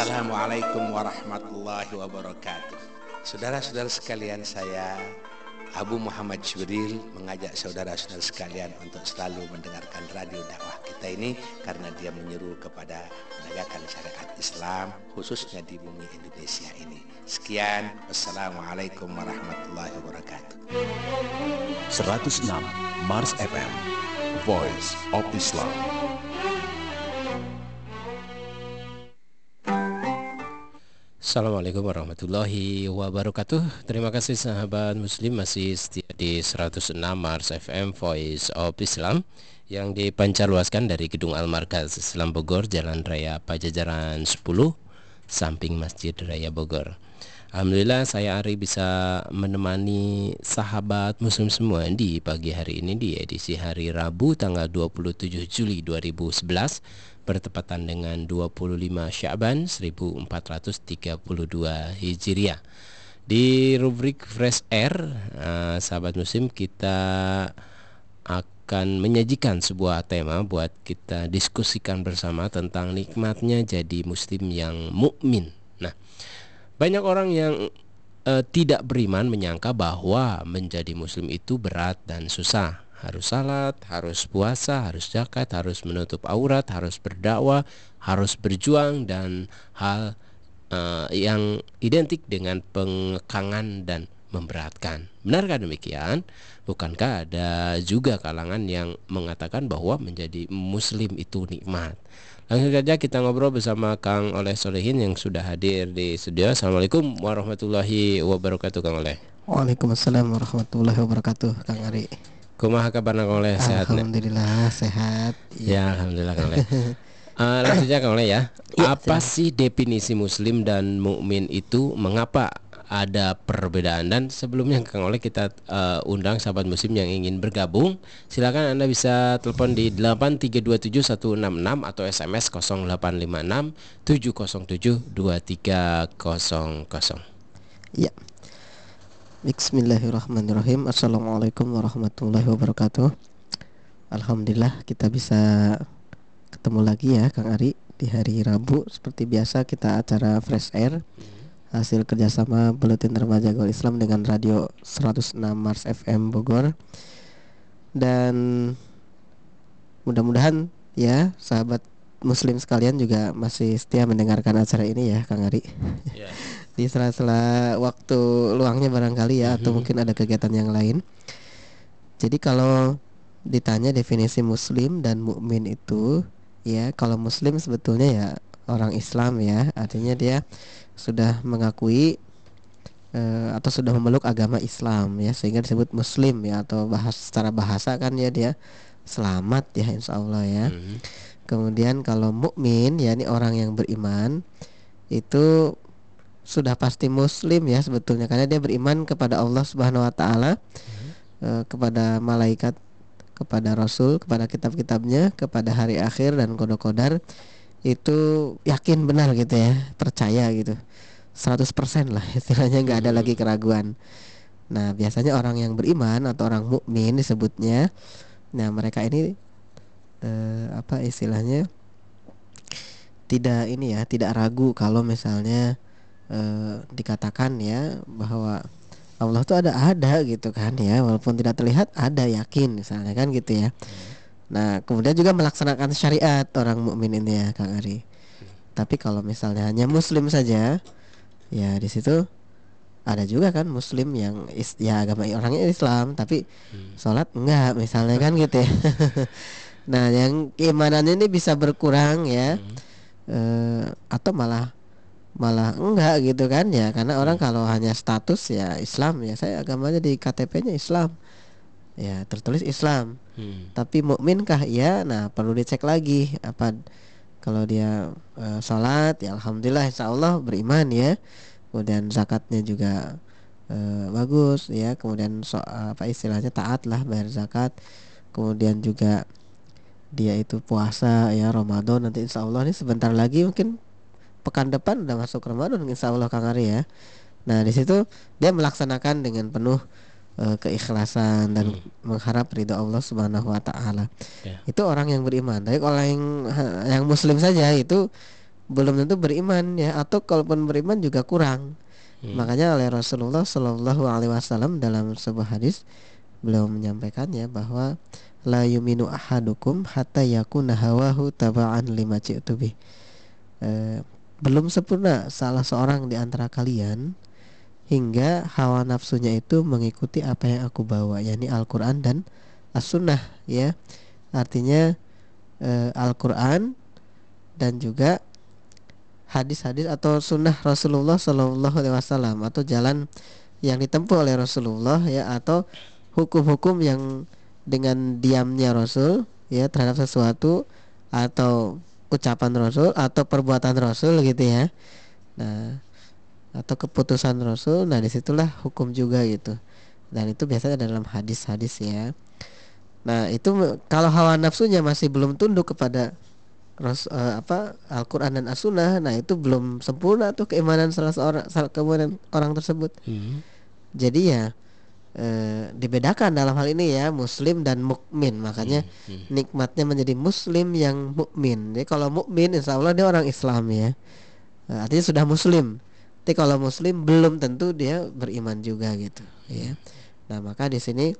Assalamualaikum warahmatullahi wabarakatuh. Saudara-saudara sekalian saya Abu Muhammad Syuril mengajak saudara-saudara sekalian untuk selalu mendengarkan radio dakwah kita ini karena dia menyeru kepada menegakkan syariat Islam khususnya di bumi Indonesia ini. Sekian, wassalamualaikum warahmatullahi wabarakatuh. 106 Mars FM, Voice of Islam. Assalamualaikum warahmatullahi wabarakatuh. Terima kasih sahabat muslim masih setia di 106 Mars FM Voice of Islam Yang dipancarluaskan dari Gedung Al-Markaz Islam Bogor Jalan Raya Pajajaran 10 Samping Masjid Raya Bogor. Alhamdulillah saya Ari bisa menemani sahabat muslim semua di pagi hari ini di edisi hari Rabu tanggal 27 Juli 2011 bertepatan dengan 25 Syaban 1432 Hijriah. Di rubrik Fresh Air, uh, sahabat muslim kita akan menyajikan sebuah tema buat kita diskusikan bersama tentang nikmatnya jadi muslim yang mukmin. Nah, banyak orang yang uh, tidak beriman menyangka bahwa menjadi muslim itu berat dan susah harus salat, harus puasa, harus zakat, harus menutup aurat, harus berdakwah, harus berjuang dan hal uh, yang identik dengan pengekangan dan memberatkan. Benarkah demikian? Bukankah ada juga kalangan yang mengatakan bahwa menjadi muslim itu nikmat? Langsung saja kita ngobrol bersama Kang Oleh Solehin yang sudah hadir di studio. Assalamualaikum warahmatullahi wabarakatuh Kang Oleh. Waalaikumsalam warahmatullahi wabarakatuh Kang Ari. Kumaha kabar Kang Oleh sehat Alhamdulillah sehat. Ya, alhamdulillah Kang Oleh. Uh, langsung saja Kang Oleh ya. ya Apa siap. sih definisi muslim dan mukmin itu? Mengapa ada perbedaan dan sebelumnya Kang Oleh kita uh, undang sahabat muslim yang ingin bergabung silakan Anda bisa telepon di 8327166 atau SMS 0856 707 2300 Ya Bismillahirrahmanirrahim. Assalamualaikum warahmatullahi wabarakatuh. Alhamdulillah kita bisa ketemu lagi ya Kang Ari Di hari Rabu. Seperti biasa kita acara Fresh Air. Hasil kerjasama Buletin Remaja Gol Islam dengan Radio 106 Mars FM Bogor. Dan mudah-mudahan ya sahabat muslim sekalian juga masih setia mendengarkan acara ini ya Kang Ari. Yeah di sela-sela waktu luangnya barangkali ya mm-hmm. atau mungkin ada kegiatan yang lain. Jadi kalau ditanya definisi muslim dan mukmin itu ya kalau muslim sebetulnya ya orang Islam ya artinya dia sudah mengakui uh, atau sudah memeluk agama Islam ya sehingga disebut muslim ya atau bahas secara bahasa kan ya dia selamat ya insya Allah ya mm-hmm. kemudian kalau mukmin ya ini orang yang beriman itu sudah pasti muslim ya sebetulnya karena dia beriman kepada Allah Subhanahu wa taala hmm. kepada malaikat kepada rasul kepada kitab-kitabnya kepada hari akhir dan kodok-kodar itu yakin benar gitu ya percaya gitu 100% lah istilahnya nggak ada lagi keraguan nah biasanya orang yang beriman atau orang mukmin disebutnya nah mereka ini uh, apa istilahnya tidak ini ya tidak ragu kalau misalnya Eh, dikatakan ya bahwa Allah tuh ada ada gitu kan ya walaupun tidak terlihat ada yakin misalnya kan gitu ya. Nah kemudian juga melaksanakan syariat orang mukmin ini ya Kang Ari. Tapi kalau misalnya hanya Muslim saja ya di situ ada juga kan Muslim yang is, ya agama orangnya Islam tapi hmm. sholat enggak misalnya kan gitu ya. nah yang keimanannya ini bisa berkurang ya hmm. uh, atau malah malah enggak gitu kan ya karena orang hmm. kalau hanya status ya Islam ya saya agamanya di KTP-nya Islam. Ya tertulis Islam. Hmm. tapi mukminkah? Ya nah perlu dicek lagi apa kalau dia uh, sholat ya alhamdulillah insya Allah beriman ya. Kemudian zakatnya juga uh, bagus ya. Kemudian so, apa istilahnya taat lah bayar zakat. Kemudian juga dia itu puasa ya Ramadan nanti insya Allah ini sebentar lagi mungkin pekan depan udah masuk Ramadan insya Allah Kang Ari ya. Nah di situ dia melaksanakan dengan penuh uh, keikhlasan dan hmm. mengharap ridho Allah Subhanahu Wa Taala. Yeah. Itu orang yang beriman. Tapi kalau yang yang Muslim saja itu belum tentu beriman ya atau kalaupun beriman juga kurang hmm. makanya oleh Rasulullah Shallallahu Alaihi Wasallam dalam sebuah hadis beliau menyampaikan ya bahwa la yuminu ahadukum hatta yakuna hawahu taba'an lima ci'tubi e, belum sempurna salah seorang di antara kalian hingga hawa nafsunya itu mengikuti apa yang aku bawa yakni Al-Qur'an dan As-Sunnah ya. Artinya e, Al-Qur'an dan juga hadis-hadis atau sunnah Rasulullah Shallallahu Alaihi Wasallam atau jalan yang ditempuh oleh Rasulullah ya atau hukum-hukum yang dengan diamnya Rasul ya terhadap sesuatu atau ucapan Rasul atau perbuatan Rasul gitu ya nah atau keputusan Rasul nah di situlah hukum juga gitu dan itu biasanya dalam hadis-hadis ya nah itu kalau hawa nafsunya masih belum tunduk kepada Ras, uh, apa Al-Qur'an dan As-Sunnah. Nah, itu belum sempurna tuh keimanan salah seorang salah kemudian orang tersebut. Hmm. Jadi ya e, dibedakan dalam hal ini ya muslim dan mukmin. Makanya hmm, hmm. nikmatnya menjadi muslim yang mukmin. Jadi kalau mukmin insya Allah dia orang Islam ya. E, artinya sudah muslim. Tapi kalau muslim belum tentu dia beriman juga gitu ya. Nah maka di sini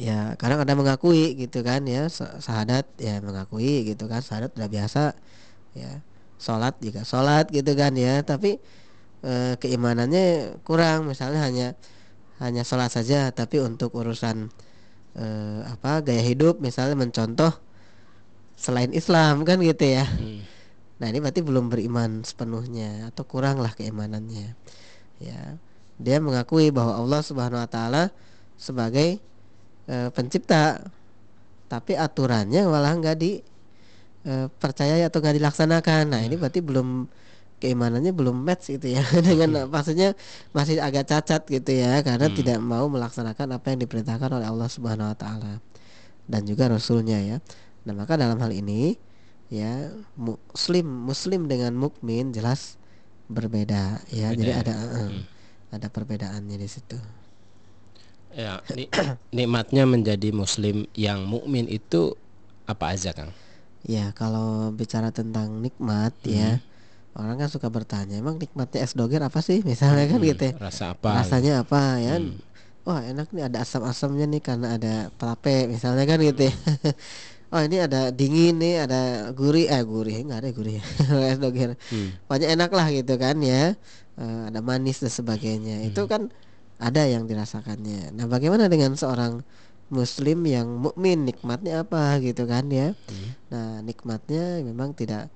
ya kadang ada mengakui gitu kan ya. Sahadat ya mengakui gitu kan. Sahadat udah biasa ya. Sholat juga sholat gitu kan ya. Tapi e, keimanannya kurang. Misalnya hanya hanya sholat saja tapi untuk urusan e, apa gaya hidup misalnya mencontoh selain Islam kan gitu ya. Hmm. nah ini berarti belum beriman sepenuhnya atau kurang lah keimanannya. Ya dia mengakui bahwa Allah Subhanahu Wa Taala sebagai e, pencipta tapi aturannya malah nggak di e, percaya atau nggak dilaksanakan. Nah ini berarti belum keimanannya belum match gitu ya dengan hmm. maksudnya masih agak cacat gitu ya karena hmm. tidak mau melaksanakan apa yang diperintahkan oleh Allah Subhanahu wa taala dan juga rasulnya ya. Nah, maka dalam hal ini ya muslim muslim dengan mukmin jelas berbeda ya. Beda. Jadi ya? ada hmm. ada perbedaannya di situ. Ya, nikmatnya menjadi muslim yang mukmin itu apa aja, Kang? Ya, kalau bicara tentang nikmat hmm. ya orang kan suka bertanya, emang nikmatnya es doger apa sih? Misalnya kan hmm, gitu. Ya. Rasa apa? Rasanya apa ya? Hmm. Wah, enak nih ada asam-asamnya nih karena ada pelape misalnya kan gitu. Ya. oh, ini ada dingin nih, ada gurih, eh gurih enggak ada gurih. es doger. Hmm. Banyak enak lah gitu kan ya. Uh, ada manis dan sebagainya. Hmm. Itu kan ada yang dirasakannya. Nah, bagaimana dengan seorang muslim yang mukmin nikmatnya apa gitu kan ya? Hmm. Nah, nikmatnya memang tidak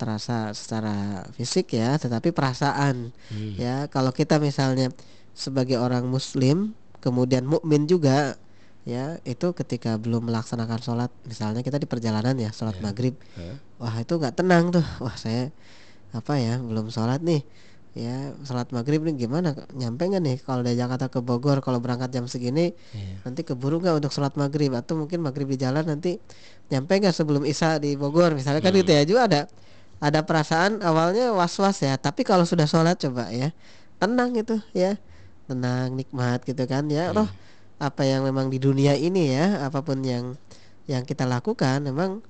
terasa secara fisik ya, tetapi perasaan. Hmm. Ya, kalau kita misalnya sebagai orang muslim kemudian mukmin juga ya itu ketika belum melaksanakan sholat misalnya kita di perjalanan ya sholat yeah. maghrib huh? wah itu nggak tenang tuh wah saya apa ya belum sholat nih ya sholat maghrib nih gimana nyampe nggak nih kalau dari Jakarta ke Bogor kalau berangkat jam segini yeah. nanti keburu nggak untuk sholat maghrib atau mungkin maghrib di jalan nanti nyampe nggak sebelum isya di Bogor misalnya kan hmm. gitu ya juga ada ada perasaan awalnya was was ya tapi kalau sudah sholat coba ya tenang gitu ya. Tenang nikmat gitu kan ya. Roh apa yang memang di dunia ini ya apa pun yang yang kita lakukan memang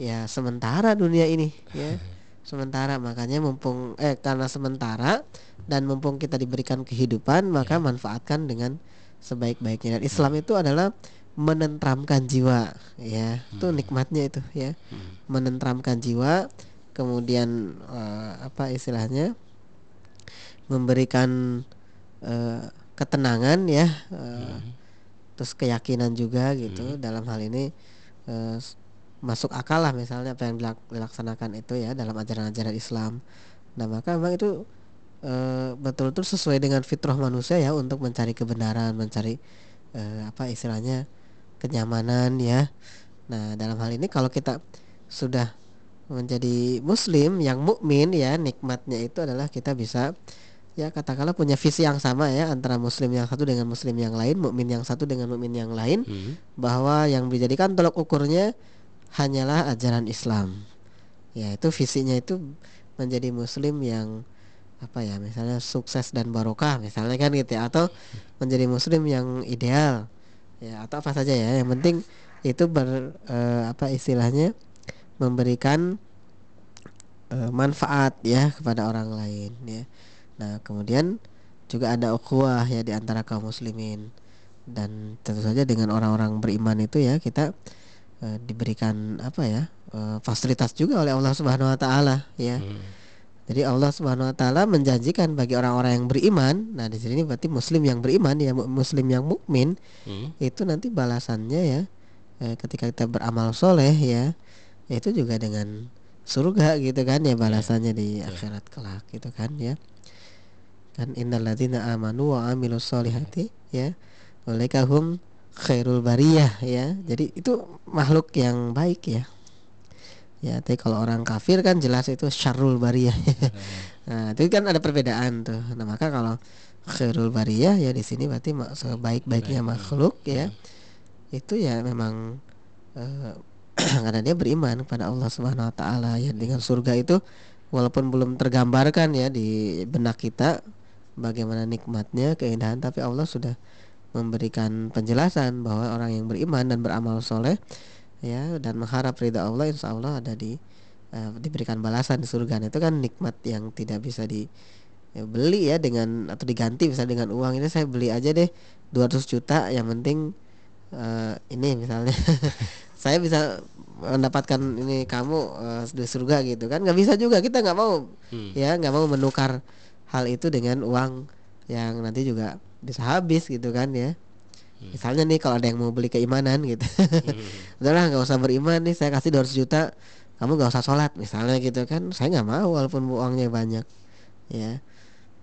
ya sementara dunia ini ya. Sementara makanya mumpung eh karena sementara dan mumpung kita diberikan kehidupan maka ya. manfaatkan dengan sebaik-baiknya. Dan Islam itu adalah menentramkan jiwa ya. Itu hmm. nikmatnya itu ya. Hmm. menentramkan jiwa kemudian uh, apa istilahnya memberikan uh, ketenangan ya uh, hmm. terus keyakinan juga gitu hmm. dalam hal ini uh, masuk akal lah misalnya apa yang dilaksanakan itu ya dalam ajaran-ajaran Islam. Nah maka memang itu betul betul-betul sesuai dengan fitrah manusia ya untuk mencari kebenaran, mencari e, apa istilahnya kenyamanan ya. Nah dalam hal ini kalau kita sudah menjadi Muslim yang mukmin ya nikmatnya itu adalah kita bisa ya katakanlah punya visi yang sama ya antara muslim yang satu dengan muslim yang lain, mukmin yang satu dengan mukmin yang lain, hmm. bahwa yang dijadikan tolok ukurnya hanyalah ajaran Islam. Ya, itu visinya itu menjadi muslim yang apa ya, misalnya sukses dan barokah misalnya kan gitu ya atau menjadi muslim yang ideal. Ya, atau apa saja ya. Yang penting itu ber eh, apa istilahnya memberikan uh, manfaat ya kepada orang lain ya nah kemudian juga ada ukhuwah ya di antara kaum muslimin dan tentu saja dengan orang-orang beriman itu ya kita uh, diberikan apa ya uh, fasilitas juga oleh Allah Subhanahu wa taala ya. Hmm. Jadi Allah Subhanahu wa taala menjanjikan bagi orang-orang yang beriman, nah di sini berarti muslim yang beriman ya muslim yang mukmin hmm. itu nanti balasannya ya ketika kita beramal soleh ya itu juga dengan surga gitu kan ya balasannya yeah. di yeah. akhirat kelak gitu kan ya. Kan innalladzina amanu wa amilus solihati ya hum khairul bariyah ya. Jadi itu makhluk yang baik ya. Ya tapi kalau orang kafir kan jelas itu syarul bariyah. Nah itu kan ada perbedaan tuh. Nah maka kalau khairul bariyah ya di sini berarti sebaik-baiknya makhluk ya. Itu ya memang uh, karena dia beriman kepada Allah Subhanahu wa taala ya dengan surga itu walaupun belum tergambarkan ya di benak kita bagaimana nikmatnya keindahan tapi Allah sudah memberikan penjelasan bahwa orang yang beriman dan beramal soleh ya dan mengharap ridha Allah insya Allah ada di uh, diberikan balasan di surga. Nah, itu kan nikmat yang tidak bisa di ya, beli ya dengan atau diganti bisa dengan uang ini saya beli aja deh 200 juta yang penting uh, ini misalnya. Saya bisa mendapatkan ini kamu uh, di surga gitu kan. Nggak bisa juga kita nggak mau. Hmm. ya nggak mau menukar hal itu dengan uang yang nanti juga bisa habis gitu kan ya. Hmm. misalnya nih kalau ada yang mau beli keimanan gitu. Hmm. udahlah nggak usah beriman nih saya kasih 200 juta kamu nggak usah sholat misalnya gitu kan. Saya nggak mau walaupun uangnya banyak. Ya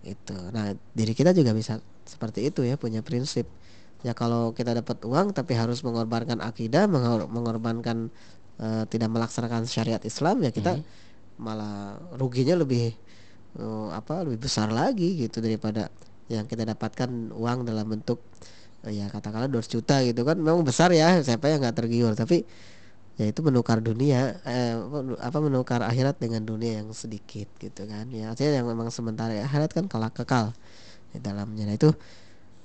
itu nah diri kita juga bisa seperti itu ya punya prinsip ya kalau kita dapat uang tapi harus mengorbankan akidah mengor mengorbankan uh, tidak melaksanakan syariat Islam ya kita hmm. malah ruginya lebih uh, apa lebih besar lagi gitu daripada yang kita dapatkan uang dalam bentuk ya katakanlah 200 juta gitu kan. Memang besar ya siapa yang nggak tergiur tapi ya itu menukar dunia eh, apa menukar akhirat dengan dunia yang sedikit gitu kan. Ya artinya yang memang sementara ya, akhirat kan kelak kekal di dalamnya. Nah itu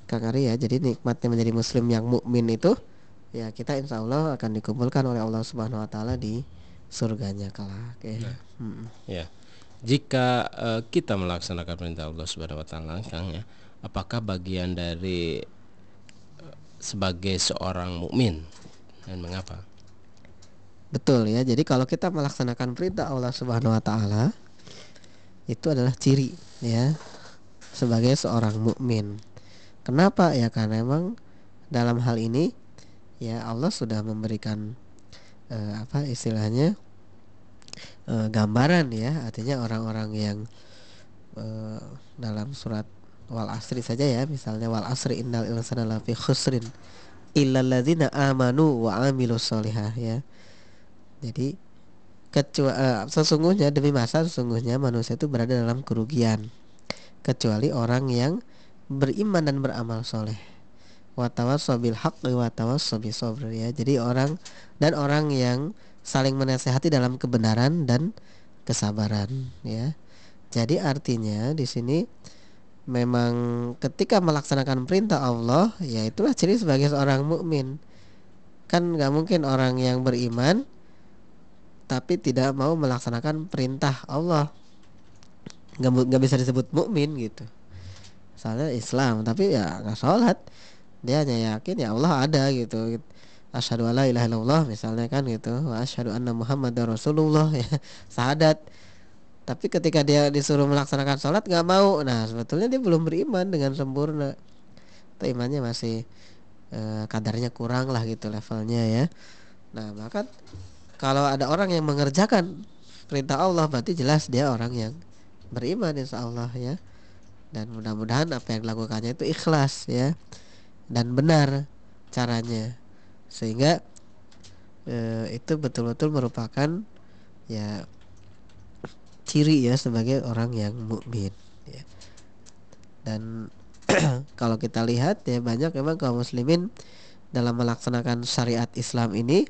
Kang Ari ya jadi nikmatnya menjadi muslim yang mukmin itu ya kita insya Allah akan dikumpulkan oleh Allah Subhanahu Wa Taala di surganya kelak ya. Nah, hmm. ya jika uh, kita melaksanakan perintah Allah Subhanahu wa taala Kang ya, apakah bagian dari uh, sebagai seorang mukmin dan mengapa? Betul ya. Jadi kalau kita melaksanakan perintah Allah Subhanahu wa taala itu adalah ciri ya sebagai seorang mukmin. Kenapa? Ya karena memang dalam hal ini ya Allah sudah memberikan uh, apa istilahnya uh, gambaran ya. Artinya orang-orang yang uh, dalam surat wal asri saja ya. Misalnya wal asri innal insana lafi khusrin illalladzina amanu wa amilus solihah ya. Jadi kecuali uh, sesungguhnya demi masa sesungguhnya manusia itu berada dalam kerugian. Kecuali orang yang beriman dan beramal soleh watawassobil haq watawassobil sobr ya jadi orang dan orang yang saling menasehati dalam kebenaran dan kesabaran ya. Jadi artinya di sini memang ketika melaksanakan perintah Allah ya itulah ciri sebagai seorang mukmin. Kan nggak mungkin orang yang beriman tapi tidak mau melaksanakan perintah Allah. Nggak bisa disebut mukmin gitu. Misalnya Islam tapi ya nggak sholat. Dia hanya yakin ya Allah ada gitu. Asyhadu alla ilaha illallah misalnya kan gitu. Wa asyhadu anna muhammadar rasulullah ya. Sahadat. Tapi ketika dia disuruh melaksanakan sholat nggak mau. Nah sebetulnya dia belum beriman dengan sempurna. Atau imannya masih eh, kadarnya kurang lah gitu levelnya ya. Nah maka kalau ada orang yang mengerjakan perintah Allah berarti jelas dia orang yang beriman insya Allah ya dan mudah-mudahan apa yang dilakukannya itu ikhlas ya. Dan benar caranya. Sehingga e, itu betul-betul merupakan ya ciri ya sebagai orang yang mukmin ya. dan kalau kita lihat ya banyak memang kaum muslimin dalam melaksanakan syariat Islam ini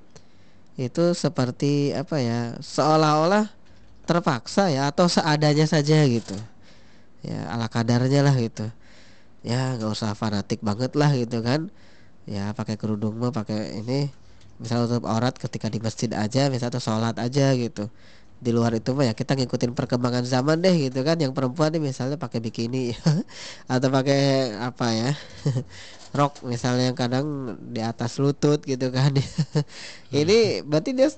itu seperti apa ya seolah-olah terpaksa ya atau seadanya saja gitu ya ala kadarnya lah gitu. Ya nggak usah fanatik banget lah gitu kan. Ya pakai kerudung mah pakai ini misal tutup aurat ketika di masjid aja misal tuh sholat aja gitu. Di luar itu mah ya kita ngikutin perkembangan zaman deh gitu kan. Yang perempuan nih misalnya pakai bikini atau pakai apa ya rok misalnya yang kadang di atas lutut gitu kan. Ini berarti dia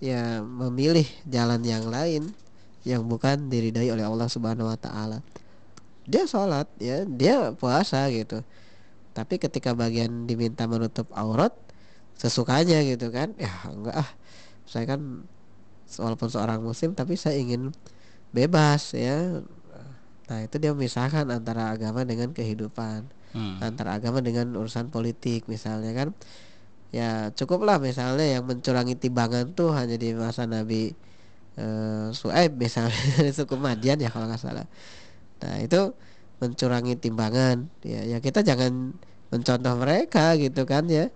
ya memilih jalan yang lain yang bukan diridai oleh Allah Subhanahu wa taala. Dia sholat ya, dia puasa gitu. Tapi ketika bagian diminta menutup aurat sesukanya gitu kan. Ya enggak ah. Saya kan walaupun seorang muslim tapi saya ingin bebas ya nah itu dia memisahkan antara agama dengan kehidupan hmm. antara agama dengan urusan politik misalnya kan ya cukuplah misalnya yang mencurangi timbangan tuh hanya di masa Nabi uh, Suaib misalnya suku Madian ya kalau nggak salah. Nah itu mencurangi timbangan. Ya ya kita jangan mencontoh mereka gitu kan ya.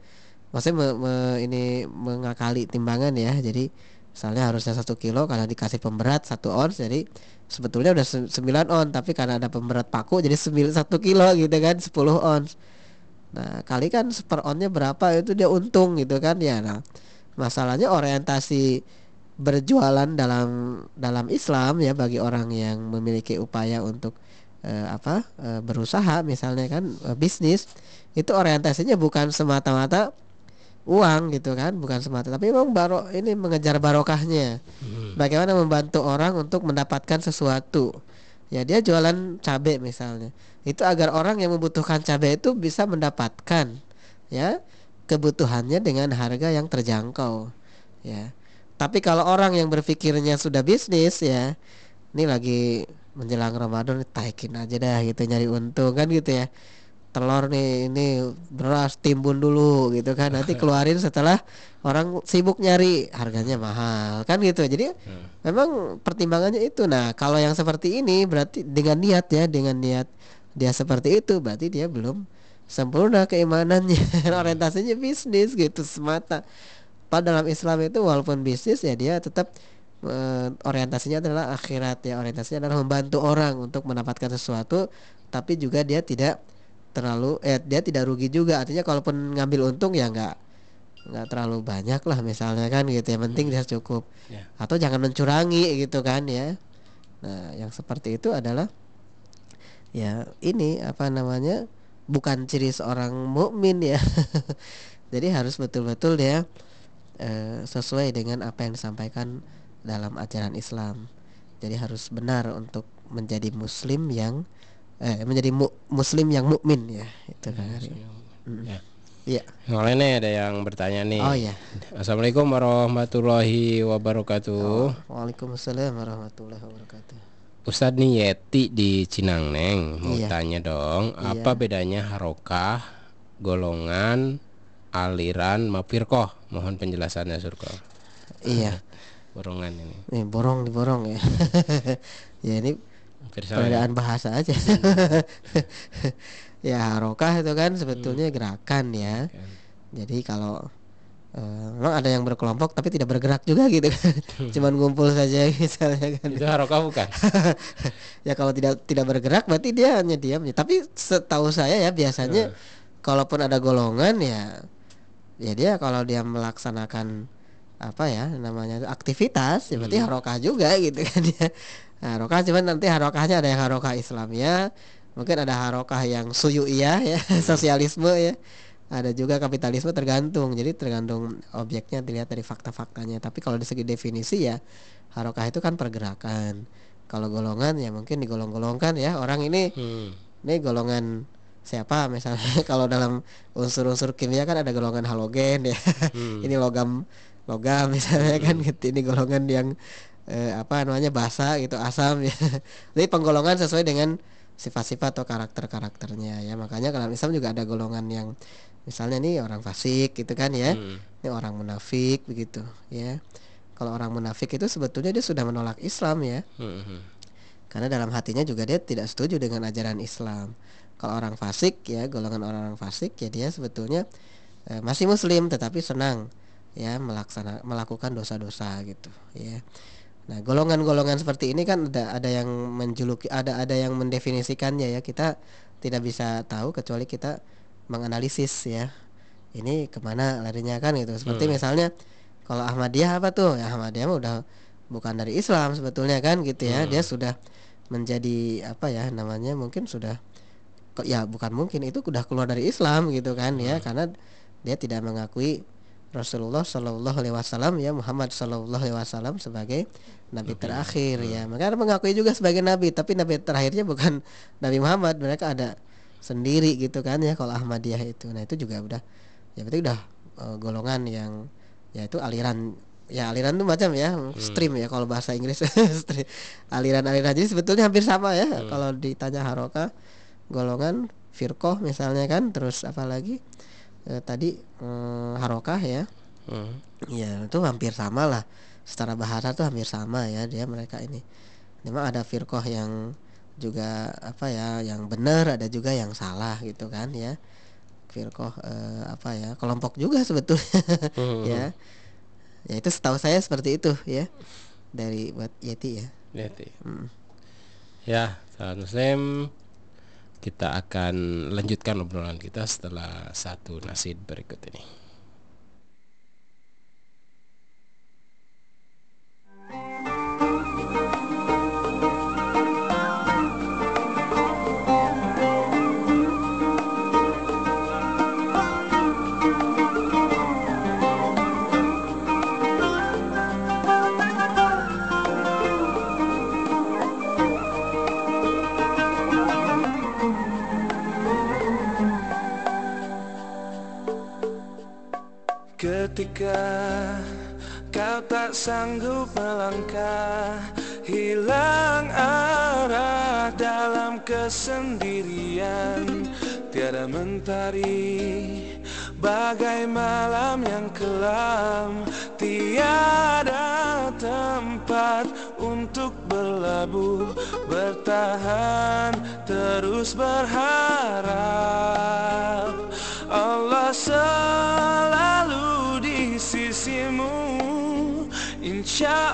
Maksudnya me, me, ini mengakali timbangan ya. Jadi misalnya harusnya satu kilo karena dikasih pemberat satu ons jadi sebetulnya udah 9 on tapi karena ada pemberat paku jadi satu kilo gitu kan 10 ons. Nah kali kan per onnya berapa itu dia untung gitu kan ya. Nah masalahnya orientasi berjualan dalam dalam Islam ya bagi orang yang memiliki upaya untuk uh, apa uh, berusaha misalnya kan uh, bisnis itu orientasinya bukan semata-mata uang gitu kan bukan semata tapi memang baro ini mengejar barokahnya. Hmm. bagaimana membantu orang untuk mendapatkan sesuatu. Ya dia jualan cabai misalnya. Itu agar orang yang membutuhkan cabai itu bisa mendapatkan ya kebutuhannya dengan harga yang terjangkau ya tapi kalau orang yang berpikirnya sudah bisnis ya ini lagi menjelang Ramadan taikin aja dah gitu nyari untung kan gitu ya. Telur nih ini beras timbun dulu gitu kan. Nanti keluarin setelah orang sibuk nyari harganya mahal kan gitu. Jadi hmm. memang pertimbangannya itu. Nah kalau yang seperti ini berarti dengan niat ya dengan niat dia seperti itu berarti dia belum sempurna keimanannya. Hmm. orientasinya bisnis gitu semata dalam Islam itu walaupun bisnis ya dia tetap uh, orientasinya adalah akhirat ya. Orientasinya adalah membantu orang untuk mendapatkan sesuatu tapi juga dia tidak terlalu eh dia tidak rugi juga. Artinya kalaupun ngambil untung ya nggak nggak terlalu banyak lah misalnya kan gitu ya. Penting dia cukup. Yeah. atau jangan mencurangi gitu kan ya. Nah yang seperti itu adalah ya ini apa namanya bukan ciri seorang mukmin ya. Jadi harus betul-betul dia eh, sesuai dengan apa yang disampaikan dalam ajaran Islam jadi harus benar untuk menjadi muslim yang eh, menjadi mu muslim yang mukmin ya itu kan ya. Iya. Yang lainnya ada yang bertanya nih. Oh iya. Assalamualaikum warahmatullahi wabarakatuh. Oh, Waalaikumsalam warahmatullahi wabarakatuh. Ustadz nih Yeti di Cinangneng mau iya. tanya dong, iya. apa bedanya harokah, golongan, aliran, mapirkoh? Mohon penjelasannya Surko. Iya. Borongan ini. Nih borong diborong ya. ya ini perbedaan bahasa aja ya harokah itu kan sebetulnya hmm. gerakan ya kan. jadi kalau uh, memang ada yang berkelompok tapi tidak bergerak juga gitu kan cuman ngumpul saja misalnya kan itu harokah bukan ya kalau tidak tidak bergerak berarti dia hanya diam tapi setahu saya ya biasanya hmm. kalaupun ada golongan ya ya dia kalau dia melaksanakan apa ya namanya aktivitas ya berarti hmm. harokah juga gitu kan ya Nah, harokah cuman nanti harokahnya ada yang harokah Islamnya, mungkin ada harokah yang suyuiyah ya, sosialisme ya. Ada juga kapitalisme tergantung. Jadi tergantung objeknya dilihat dari fakta-faktanya. Tapi kalau di segi definisi ya harokah itu kan pergerakan. Kalau golongan ya mungkin digolong-golongkan ya. Orang ini hmm. ini golongan siapa misalnya kalau dalam unsur-unsur kimia kan ada golongan halogen ya. Hmm. ini logam logam misalnya kan hmm. gitu. Ini golongan yang eh, apa namanya basa gitu asam ya jadi penggolongan sesuai dengan sifat-sifat atau karakter-karakternya ya makanya kalau Islam juga ada golongan yang misalnya nih orang fasik gitu kan ya hmm. ini orang munafik begitu ya kalau orang munafik itu sebetulnya dia sudah menolak Islam ya hmm. karena dalam hatinya juga dia tidak setuju dengan ajaran Islam kalau orang fasik ya golongan orang-orang fasik ya dia sebetulnya eh, masih muslim tetapi senang ya melaksana melakukan dosa-dosa gitu ya Nah, golongan-golongan seperti ini kan ada ada yang menjuluki ada ada yang mendefinisikannya ya. Kita tidak bisa tahu kecuali kita menganalisis ya. Ini ke mana larinya kan gitu. Seperti hmm. misalnya kalau Ahmadiyah apa tuh? Ya Ahmadiyah mah udah bukan dari Islam sebetulnya kan gitu ya. Hmm. Dia sudah menjadi apa ya namanya mungkin sudah ya bukan mungkin itu sudah keluar dari Islam gitu kan ya hmm. karena dia tidak mengakui Rasulullah Shallallahu Alaihi Wasallam ya Muhammad Shallallahu Alaihi Wasallam sebagai nabi terakhir ya hmm. mereka mengakui juga sebagai nabi tapi nabi terakhirnya bukan Nabi Muhammad mereka ada sendiri gitu kan ya kalau Ahmadiyah itu nah itu juga udah ya berarti udah uh, golongan yang ya itu aliran ya aliran itu macam ya hmm. stream ya kalau bahasa Inggris aliran-aliran jadi sebetulnya hampir sama ya hmm. kalau ditanya haroka golongan firqoh misalnya kan terus apa lagi? Eh, tadi eh, harokah ya. Hmm. ya itu hampir sama lah. Secara bahasa tuh hampir sama ya dia mereka ini. Memang ada firqoh yang juga apa ya yang benar ada juga yang salah gitu kan ya. Firqoh eh, apa ya kelompok juga sebetulnya. Hmm. ya. Ya itu setahu saya seperti itu ya. Dari buat Yeti ya. Yeti. Hmm. ya salam muslim kita akan lanjutkan obrolan kita setelah satu nasid berikut ini. Ketika kau tak sanggup melangkah Hilang arah dalam kesendirian. Tiada mentari Bagai malam yang kelam. Tiada tempat untuk berlabuh Bertahan terus berharap. Allah selalu Insya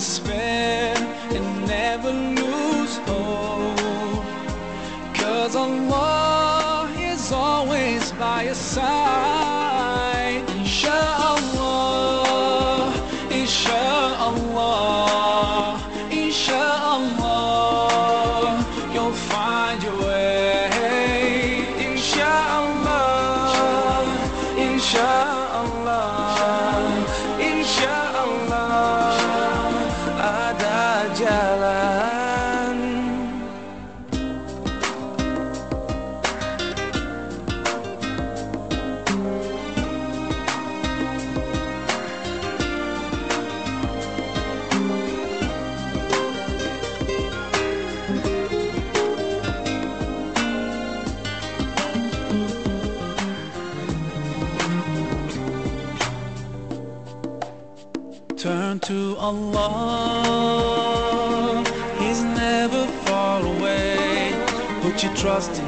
despair and never lose hope. Cause Allah trust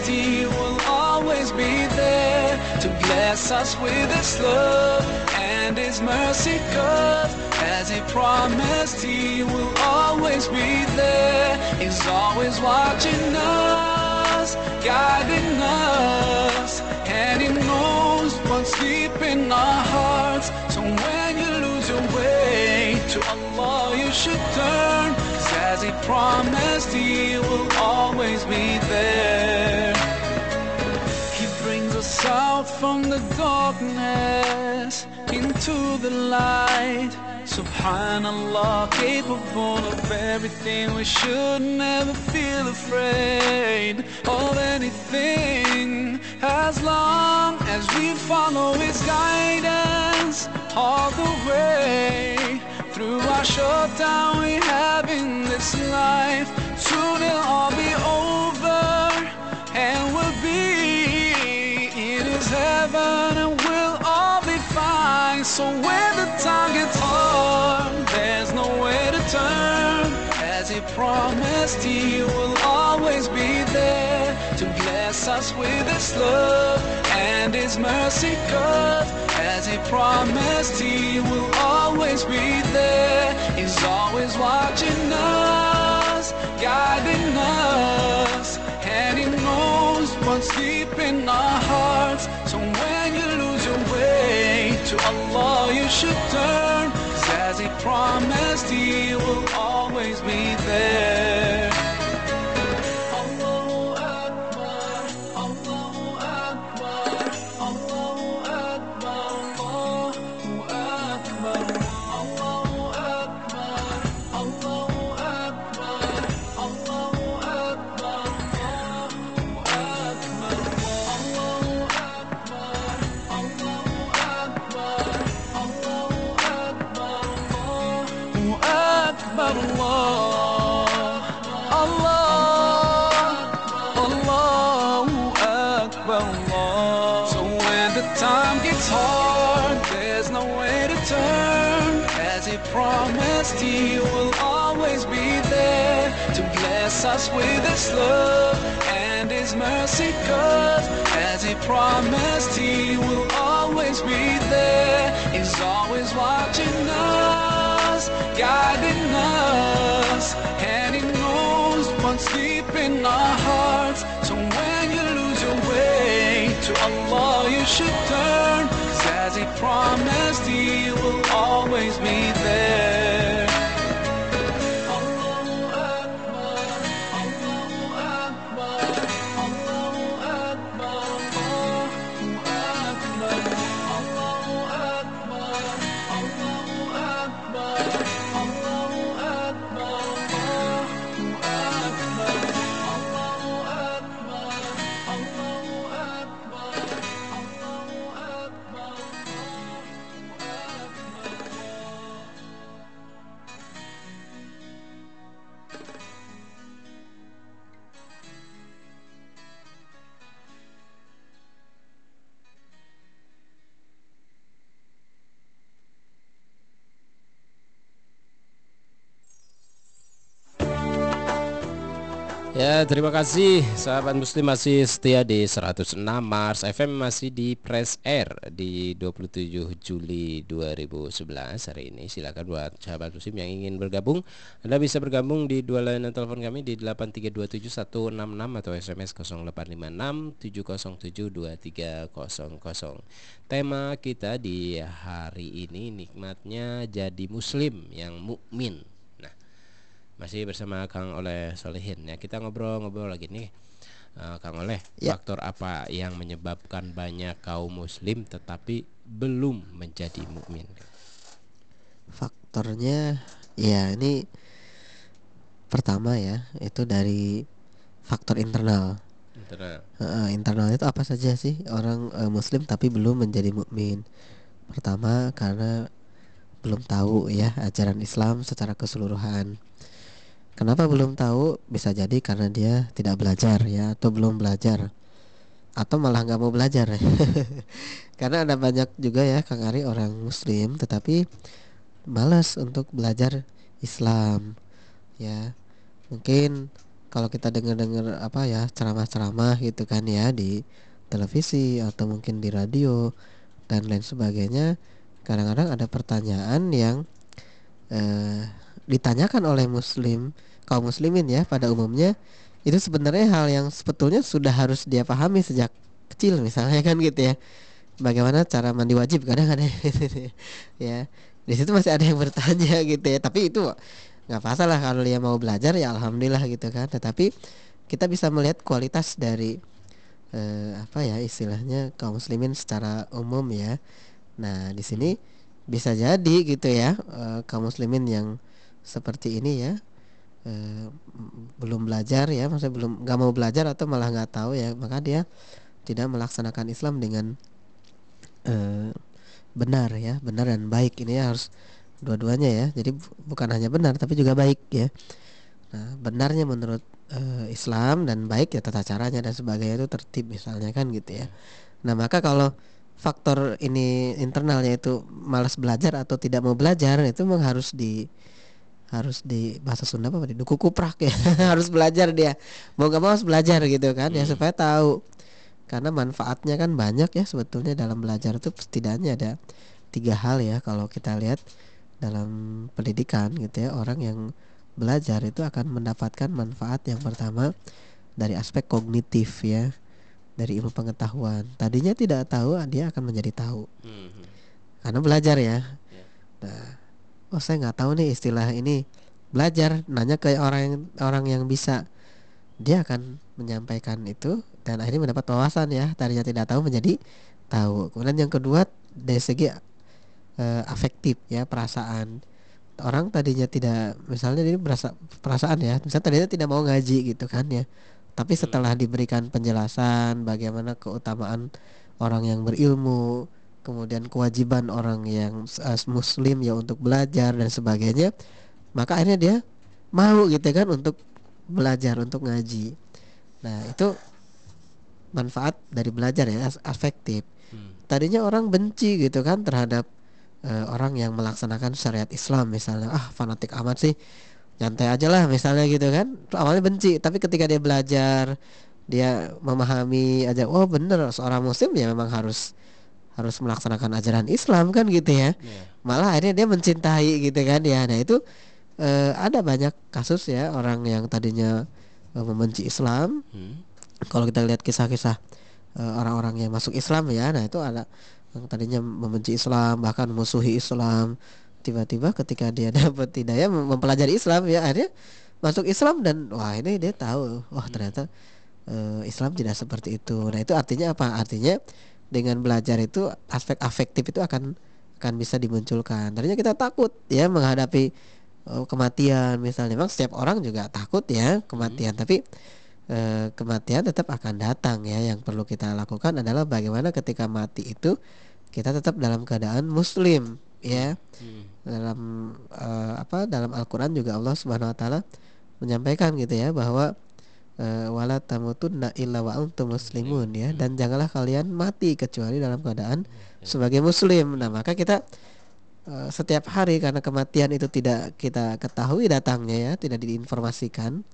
he will always be there to bless us with his love and his mercy. Cause as he promised, he will always be there. He's always watching us, guiding us, and he knows what's deep in our hearts. So when you lose your way to Allah, you should turn. as he promised, he will always be there. Out from the darkness into the light. Subhanallah, capable of everything. We should never feel afraid of anything as long as we follow His guidance all the way through our short time we have in this life. Soon it'll all be over and we'll So when the time gets hard, there's no way to turn. As he promised, he will always be there to bless us with his love and his mercy. Cause as he promised, he will always be there. He's always watching us, guiding us, and he knows what's deep in our hearts. So when Allah, you should turn. as he promised, he will always be there. So when the time gets hard, there's no way to turn. As he promised, he will always be there to bless us with his love and his mercy. Cause as he promised, he will always be there. He's always watching us, guiding us, and he knows what's deep in our hearts. So when you way to Allah, you should turn. as he promised, he will always be there. Terima kasih. Sahabat muslim masih setia di 106 Mars FM masih di Press Air di 27 Juli 2011 hari ini. Silakan buat sahabat muslim yang ingin bergabung Anda bisa bergabung di dua layanan telepon kami di 8327166 atau SMS 0856 Tema kita di hari ini nikmatnya jadi muslim yang mukmin masih bersama Kang Oleh Solihin ya kita ngobrol-ngobrol lagi nih uh, Kang Oleh Ya. faktor apa yang menyebabkan banyak kaum muslim tetapi belum menjadi mukmin? Faktornya ya ini pertama ya itu dari faktor internal. Internal. Uh, internal itu apa saja sih orang uh, Muslim tapi belum menjadi mukmin? Pertama karena belum tahu ya ajaran Islam secara keseluruhan. Kenapa belum tahu? Bisa jadi karena dia tidak belajar ya atau belum belajar atau malah nggak mau belajar ya. karena ada banyak juga ya Kang Ari orang Muslim tetapi malas untuk belajar Islam ya mungkin kalau kita dengar-dengar apa ya ceramah-ceramah gitu kan ya di televisi atau mungkin di radio dan lain sebagainya kadang-kadang ada pertanyaan yang eh, ditanyakan oleh muslim kaum muslimin ya pada umumnya itu sebenarnya hal yang sebetulnya sudah harus dia pahami sejak kecil misalnya kan gitu ya. Bagaimana cara mandi wajib kadang ada ya di situ masih ada yang bertanya gitu ya. Tapi itu nggak masalah kalau dia mau belajar ya alhamdulillah gitu kan. Tetapi kita bisa melihat kualitas dari eh, apa ya istilahnya kaum muslimin secara umum ya. Nah di sini bisa jadi gitu ya eh, kaum muslimin yang seperti ini ya. Eh, belum belajar ya maksudnya belum nggak mau belajar atau malah nggak tahu ya. Maka dia tidak melaksanakan Islam dengan eh, benar ya benar dan baik. Ini harus dua-duanya ya. Jadi bukan hanya benar tapi juga baik ya. Nah benarnya menurut uh, Islam dan baik ya tata caranya dan sebagainya itu tertib misalnya kan gitu ya. Nah maka kalau faktor ini internalnya itu malas belajar atau tidak mau belajar itu memang harus di harus di bahasa Sunda apa di duku kuprak ya harus belajar dia mau nggak mau harus belajar gitu kan ya hmm. ya supaya tahu karena manfaatnya kan banyak ya sebetulnya dalam belajar itu setidaknya ada tiga hal ya kalau kita lihat dalam pendidikan gitu ya orang yang belajar itu akan mendapatkan manfaat yang pertama dari aspek kognitif ya dari ilmu pengetahuan tadinya tidak tahu dia akan menjadi tahu hmm. karena belajar ya yeah. nah oh saya nggak tahu nih istilah ini. Belajar nanya ke orang yang orang yang bisa. Dia akan menyampaikan itu dan akhirnya mendapat wawasan ya. Tadinya tidak tahu menjadi tahu. Kemudian yang kedua dari segi uh, afektif ya perasaan. Orang tadinya tidak misalnya ini berasa perasaan ya misalnya tadinya tidak mau ngaji gitu kan ya. Tapi hmm. setelah diberikan penjelasan bagaimana keutamaan orang yang berilmu kemudian kewajiban orang yang uh, muslim ya untuk belajar dan sebagainya maka akhirnya dia mau gitu kan untuk belajar untuk ngaji. Nah itu manfaat dari belajar ya afektif. Hmm. tadinya orang benci gitu kan terhadap uh, orang yang melaksanakan syariat Islam misalnya ah fanatik amat sih nyantai aja lah misalnya gitu kan. Awalnya benci tapi ketika dia belajar dia memahami aja oh bener seorang muslim ya memang harus harus melaksanakan ajaran Islam kan gitu ya. Yeah. malah akhirnya dia mencintai gitu kan ya. Nah itu uh, ada banyak kasus ya orang yang tadinya uh, membenci Islam. Hmm. kalau kita lihat kisah-kisah orang-orang yang masuk Islam ya nah itu ada yang tadinya membenci Islam bahkan musuhi Islam. Tiba-tiba ketika dia dapat hidayah mempelajari Islam ya akhirnya masuk Islam dan wah ini dia tahu wah ternyata uh, Islam tidak seperti itu. Nah itu artinya apa? Artinya dengan belajar itu aspek afektif itu akan akan bisa dimunculkan tadinya kita takut ya menghadapi uh, kematian misalnya memang setiap orang juga takut ya kematian hmm. tapi e, kematian tetap akan datang ya. Yang perlu kita lakukan adalah bagaimana ketika mati itu kita tetap dalam keadaan muslim ya. Hmm. Dalam e, apa dalam Al-Qur'an juga Allah Subhanahu wa taala menyampaikan gitu ya bahwa e, wala tamutunna illa wa antum muslimun ya dan janganlah kalian mati kecuali dalam keadaan ya. sebagai muslim. Nah, maka kita uh, setiap hari karena kematian itu tidak kita ketahui datangnya ya, tidak diinformasikan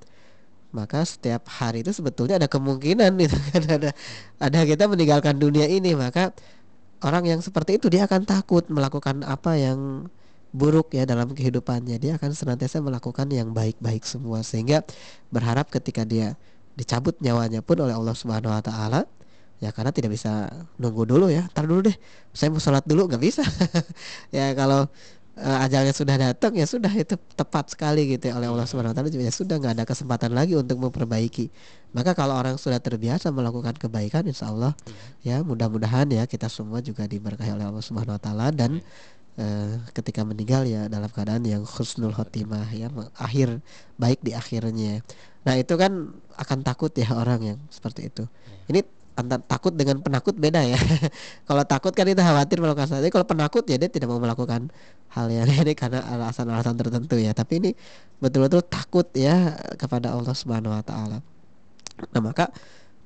maka setiap hari itu sebetulnya ada kemungkinan itu kan ada ada kita meninggalkan dunia ini maka orang yang seperti itu dia akan takut melakukan apa yang buruk ya dalam kehidupannya. Dia akan senantiasa melakukan yang baik-baik semua. Sehingga berharap ketika dia dicabut nyawanya pun oleh Allah Subhanahu wa taala ya karena tidak bisa nunggu dulu ya. Tar dulu deh saya mau sholat dulu nggak bisa. Ya kalau uh, ajalnya sudah datang ya sudah itu tepat sekali gitu ya oleh Allah Subhanahu wa taala. Ya sudah nggak ada kesempatan lagi untuk memperbaiki. Maka kalau orang sudah terbiasa melakukan kebaikan insya Allah ya mudah-mudahan ya kita semua juga diberkahi oleh Allah Subhanahu wa taala dan uh, ketika meninggal ya dalam keadaan yang husnul khotimah ya akhir baik di akhirnya. Nah, itu kan akan takut ya orang yang seperti itu. Ini antara takut dengan penakut beda ya. kalau takut kan itu khawatir melakukan sesuatu. Kalau penakut ya dia tidak mau melakukan hal yang ini karena alasan-alasan tertentu ya. Tapi ini betul-betul takut ya kepada Allah Subhanahu wa taala. Nah, maka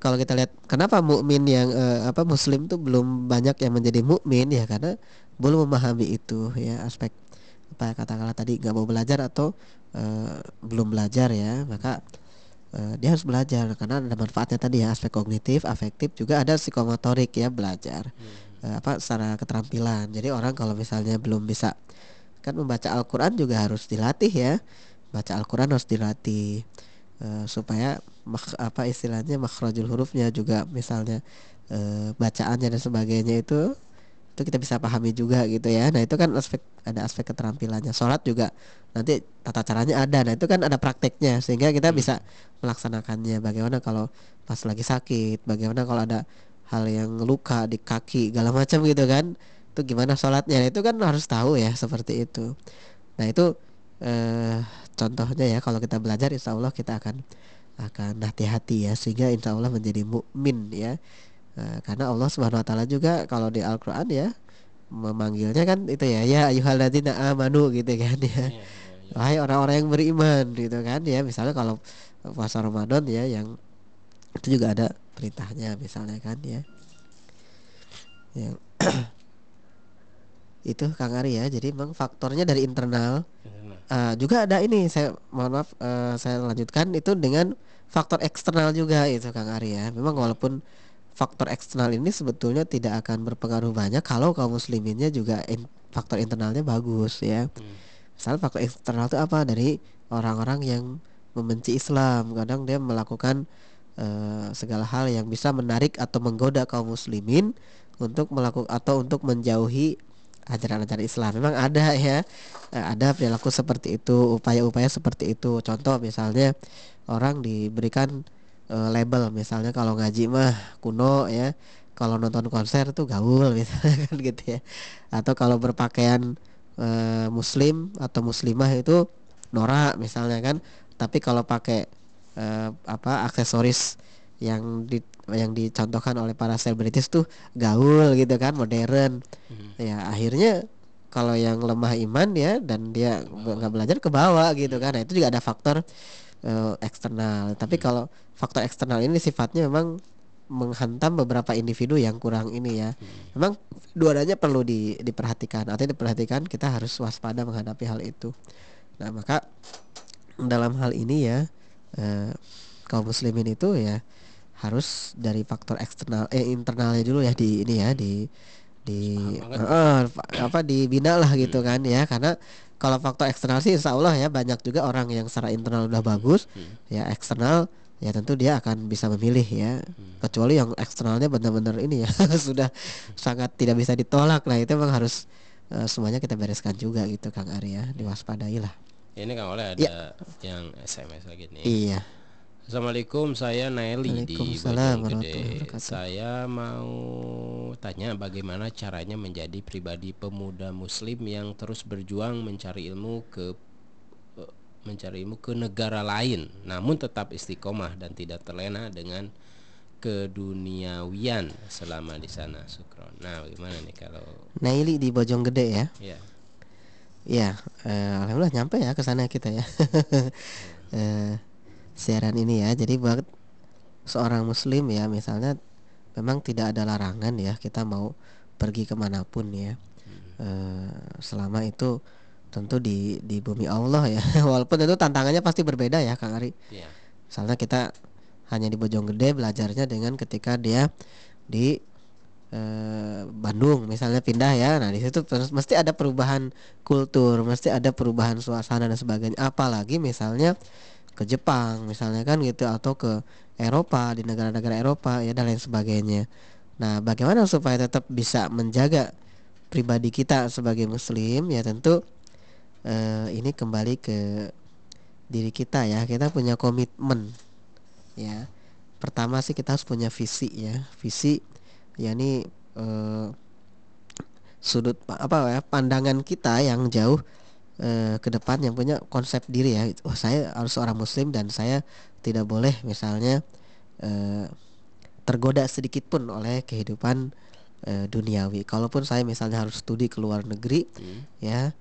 kalau kita lihat kenapa mukmin yang eh, apa muslim tuh belum banyak yang menjadi mukmin ya karena belum memahami itu ya aspek apa katakanlah tadi nggak mau belajar atau eh, belum belajar ya maka uh, dia harus belajar karena ada manfaatnya tadi ya aspek kognitif, afektif juga ada psikomotorik ya belajar hmm. uh, apa secara keterampilan. Jadi orang kalau misalnya belum bisa kan membaca Al-Qur'an juga harus dilatih ya. Baca Al-Qur'an harus dilatih uh, supaya mak, apa istilahnya makhrajul hurufnya juga misalnya uh, bacaannya dan sebagainya itu itu kita bisa pahami juga gitu ya. Nah, itu kan aspek ada aspek keterampilannya. Sholat juga nanti tata caranya ada. Nah, itu kan ada prakteknya sehingga kita hmm. bisa melaksanakannya. Bagaimana kalau pas lagi sakit, bagaimana kalau ada hal yang luka di kaki, segala macam gitu kan. Itu gimana sholatnya. Nah, itu kan harus tahu ya seperti itu. Nah, itu eh, contohnya ya kalau kita belajar insya Allah kita akan akan hati-hati ya sehingga insya Allah menjadi mukmin ya Nah, karena Allah Subhanahu wa taala juga kalau di Al-Qur'an ya memanggilnya kan itu ya ya ayyuhalladzina amanu gitu kan ya. Iya, iya, iya. Wahai orang-orang yang beriman gitu kan ya. Misalnya kalau puasa Ramadan ya yang itu juga ada perintahnya misalnya kan ya. Yang itu Kang Ari ya. Jadi memang faktornya dari internal. Uh, juga ada ini saya mohon maaf uh, saya lanjutkan itu dengan faktor eksternal juga itu Kang Ari ya. Memang walaupun faktor eksternal ini sebetulnya tidak akan berpengaruh banyak kalau kaum musliminnya juga in, faktor internalnya bagus ya. Hmm. Misal faktor eksternal itu apa dari orang-orang yang membenci Islam, kadang dia melakukan uh, segala hal yang bisa menarik atau menggoda kaum muslimin untuk melakukan atau untuk menjauhi ajaran-ajaran Islam. Memang ada ya, uh, ada perilaku seperti itu, upaya-upaya seperti itu. Contoh misalnya orang diberikan uh, label. Misalnya kalau ngaji mah kuno ya kalau nonton konser tuh gaul misalnya kan gitu ya. Atau kalau berpakaian uh, muslim atau muslimah itu norak misalnya kan. Tapi kalau pakai uh, apa aksesoris yang di yang dicontohkan oleh para selebritis tuh gaul gitu kan modern. Hmm. ya akhirnya kalau yang lemah iman ya dan dia nggak belajar ke bawah gitu kan. Nah itu juga ada faktor uh, eksternal tapi hmm. kalau faktor eksternal ini sifatnya memang menghantam beberapa individu yang kurang ini ya. Hmm. Memang dua-duanya perlu di, diperhatikan. Artinya diperhatikan kita harus waspada menghadapi hal itu. Nah maka dalam hal ini ya eh, kaum muslimin itu ya harus dari faktor eksternal eh internalnya dulu ya di ini ya di di uh, apa dibina lah gitu hmm. kan ya karena kalau faktor eksternal sih insya Allah ya banyak juga orang yang secara internal udah bagus hmm. ya eksternal ya tentu dia akan bisa memilih ya hmm. kecuali yang eksternalnya benar-benar ini ya sudah sangat tidak bisa ditolak lah itu memang harus uh, semuanya kita bereskan juga gitu Kang Arya diwaspadai lah ini Kang Oleh ada ya. yang SMS lagi nih iya Assalamualaikum saya Nelly di Gede saya mau tanya bagaimana caranya menjadi pribadi pemuda muslim yang terus berjuang mencari ilmu ke mencari ilmu ke negara lain namun tetap istiqomah dan tidak terlena dengan keduniawian selama di sana Sukron. Nah, bagaimana nih kalau Naili di Bojonggede ya? Iya. Iya, eh, alhamdulillah nyampe ya ke sana kita ya. eh, siaran ini ya. Jadi buat seorang muslim ya misalnya memang tidak ada larangan ya kita mau pergi ke mana pun ya. Hmm. Eh, selama itu tentu di di bumi Allah ya walaupun itu tantangannya pasti berbeda ya Kang Ari yeah. misalnya kita hanya di Bojonggede belajarnya dengan ketika dia di eh, Bandung misalnya pindah ya nah di situ mesti ada perubahan kultur mesti ada perubahan suasana dan sebagainya apalagi misalnya ke Jepang misalnya kan gitu atau ke Eropa di negara-negara Eropa ya dan lain sebagainya. Nah bagaimana supaya tetap bisa menjaga pribadi kita sebagai muslim? Ya tentu uh, ini kembali ke diri kita ya. Kita punya komitmen ya. Pertama sih kita harus punya visi ya. Visi ya ini uh, sudut apa ya pandangan kita yang jauh uh, ke depan yang punya konsep diri ya oh saya harus seorang muslim dan saya tidak boleh misalnya uh, tergoda sedikit pun oleh kehidupan uh, duniawi kalaupun saya misalnya harus studi ke luar negeri hmm. ya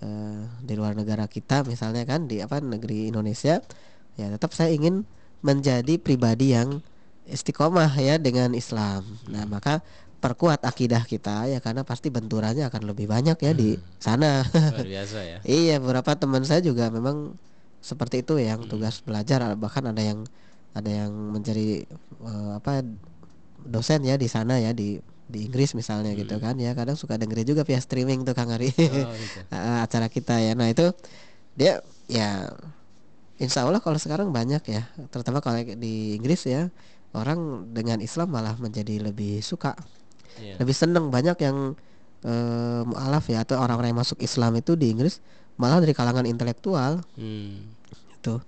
uh, di luar negara kita misalnya kan di apa negeri Indonesia ya tetap saya ingin menjadi pribadi yang istiqomah ya dengan Islam. Nah, hmm. maka perkuat akidah kita ya karena pasti benturannya akan lebih banyak ya hmm. di sana. Luar biasa ya. iya, beberapa teman saya juga memang seperti itu yang hmm. tugas belajar bahkan ada yang ada yang menjadi uh, apa dosen ya di sana ya di di Inggris misalnya gitu hmm. gitu kan ya kadang suka dengerin juga via streaming tuh Kang Ari oh, gitu. acara kita ya nah itu dia ya Insya Allah kalau sekarang banyak ya terutama kalau di Inggris ya orang dengan Islam malah menjadi lebih suka yeah. lebih seneng banyak yang uh, mualaf ya atau orang-orang yang masuk Islam itu di Inggris malah dari kalangan intelektual hmm. itu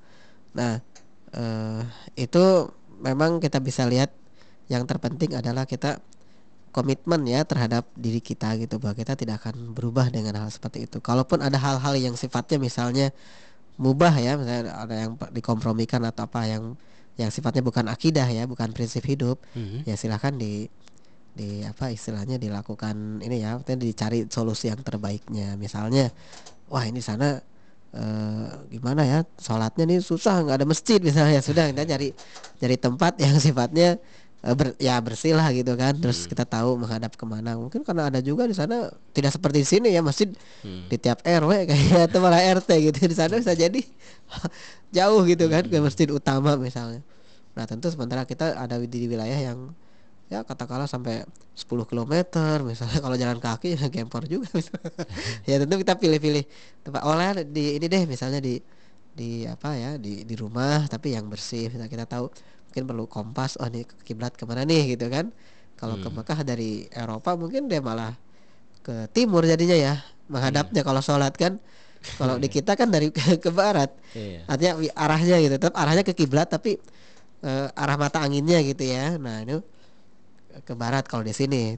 nah uh, itu memang kita bisa lihat yang terpenting adalah kita komitmen ya terhadap diri kita gitu bahwa kita tidak akan berubah dengan hal seperti itu. Kalaupun ada hal-hal yang sifatnya misalnya mubah ya misalnya ada yang dikompromikan atau apa yang yang sifatnya bukan akidah ya bukan prinsip hidup mm-hmm. ya silahkan di di apa istilahnya dilakukan ini ya dicari solusi yang terbaiknya misalnya wah ini sana eh, gimana ya sholatnya nih susah nggak ada masjid misalnya sudah kita cari cari tempat yang sifatnya Eh, ber, ya bersih lah gitu kan terus hmm. kita tahu menghadap ke mana mungkin karena ada juga di sana tidak seperti di sini ya masjid hmm. di tiap RW kayak atau malah RT gitu di sana bisa jadi jauh gitu kan hmm. ke masjid utama misalnya nah tentu sementara kita ada di wilayah yang ya katakanlah sampai 10 km misalnya. Kalau jalan kaki ya gempor juga ya tentu kita pilih-pilih tempat oleh di ini deh misalnya di di apa ya di di rumah tapi yang bersih. Misalnya kita tahu mungkin perlu kompas oh nih kiblat ke mana nih? gitu kan. Kalau hmm. ke Mekah dari Eropa mungkin dia malah ke timur jadinya ya menghadapnya hmm. kalau sholat kan. Kalau di kita kan dari ke, ke barat. Yeah. artinya arahnya gitu tetap arahnya ke kiblat tapi uh, arah mata anginnya gitu ya. Nah itu ke barat kalau di sini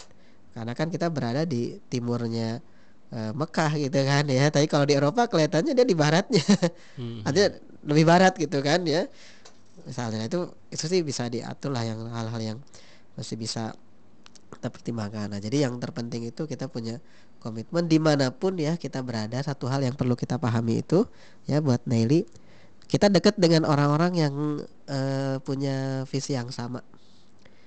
karena kan kita berada di timurnya uh, Mekah gitu kan ya tapi kalau di Eropa kelihatannya dia di baratnya hmm. artinya lebih barat gitu kan ya misalnya itu itu sih bisa diatur lah yang hal-hal yang masih bisa kita pertimbangkan. Nah, jadi yang terpenting itu kita punya komitmen di mana pun ya kita berada. Satu hal yang perlu kita pahami itu ya buat Nelly, kita dekat dengan orang-orang yang uh, punya visi yang sama.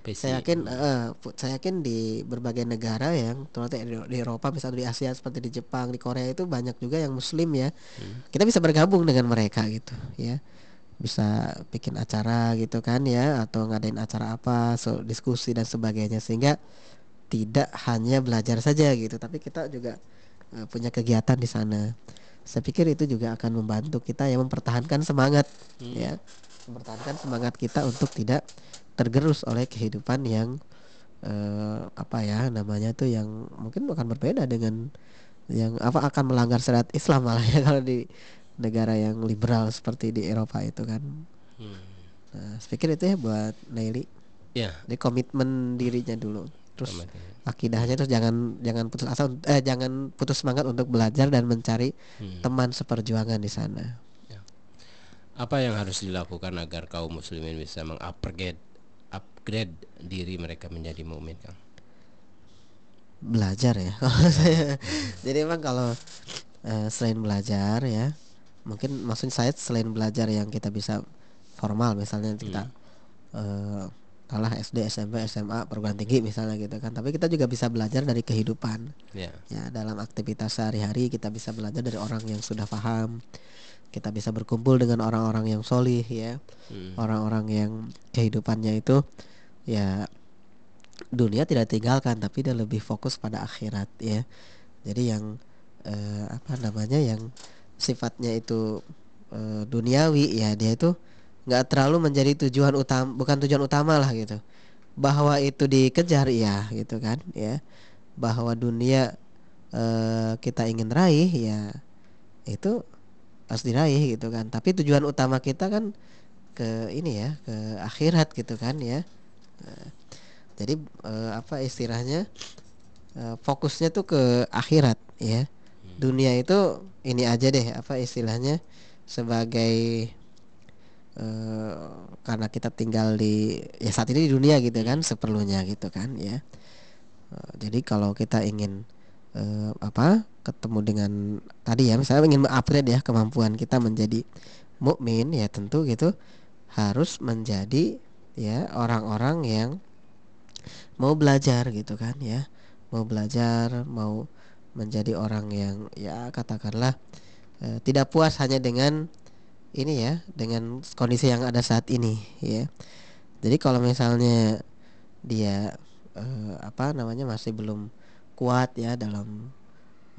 Visi. Saya yakin, uh, saya yakin di berbagai negara yang terutama di Eropa, misalnya di Asia seperti di Jepang, di Korea itu banyak juga yang Muslim ya. Hmm. Kita bisa bergabung dengan mereka gitu, ya bisa bikin acara gitu kan ya atau ngadain acara apa so, diskusi dan sebagainya sehingga tidak hanya belajar saja gitu tapi kita juga uh, punya kegiatan di sana saya pikir itu juga akan membantu kita ya mempertahankan semangat hmm. ya mempertahankan semangat kita untuk tidak tergerus oleh kehidupan yang uh, apa ya namanya tuh yang mungkin akan berbeda dengan yang apa akan melanggar syariat Islam malah ya kalau di negara yang liberal seperti di Eropa itu kan. Hmm. Nah, saya pikir itu ya buat Nelly. Ya. Di komitmen dirinya dulu. Terus akidahnya terus jangan jangan putus asa eh jangan putus semangat untuk belajar dan mencari hmm. teman seperjuangan di sana. Ya. Apa yang harus dilakukan agar kaum muslimin bisa mengupgrade upgrade diri mereka menjadi mukmin, Kang? Belajar ya kalau saya. Jadi emang kalau uh, selain belajar ya mungkin maksudnya saya selain belajar yang kita bisa formal misalnya kita hmm. uh, kalah SD, SMP, SMA, perguruan tinggi misalnya gitu kan. Tapi kita juga bisa belajar dari kehidupan. Yeah. Ya, dalam aktivitas sehari-hari kita bisa belajar dari orang yang sudah paham. Kita bisa berkumpul dengan orang-orang yang solih ya. hmm. Orang-orang yang kehidupannya itu ya dunia tidak tinggalkan tapi dia lebih fokus pada akhirat ya. Jadi yang uh, apa namanya yang sifatnya itu e, duniawi ya dia itu nggak terlalu menjadi tujuan utama bukan tujuan utama lah gitu. Bahwa itu dikejar ya gitu kan ya. Bahwa dunia e, kita ingin raih ya itu harus diraih gitu kan. Tapi tujuan utama kita kan ke ini ya ke akhirat gitu kan ya nah, jadi eh, apa istilahnya eh, fokusnya tuh ke akhirat ya. Dunia itu ini aja deh apa istilahnya sebagai uh, karena kita tinggal di ya saat ini di dunia gitu kan seperlunya gitu kan ya. Uh, jadi kalau kita ingin uh, apa ketemu dengan tadi ya misalnya ingin upgrade ya kemampuan kita menjadi mukmin ya tentu gitu harus menjadi ya orang-orang yang mau belajar gitu kan ya. Mau belajar mau menjadi orang yang ya katakanlah uh, tidak puas hanya dengan ini ya dengan kondisi yang ada saat ini ya. Jadi kalau misalnya dia uh, apa namanya masih belum kuat ya dalam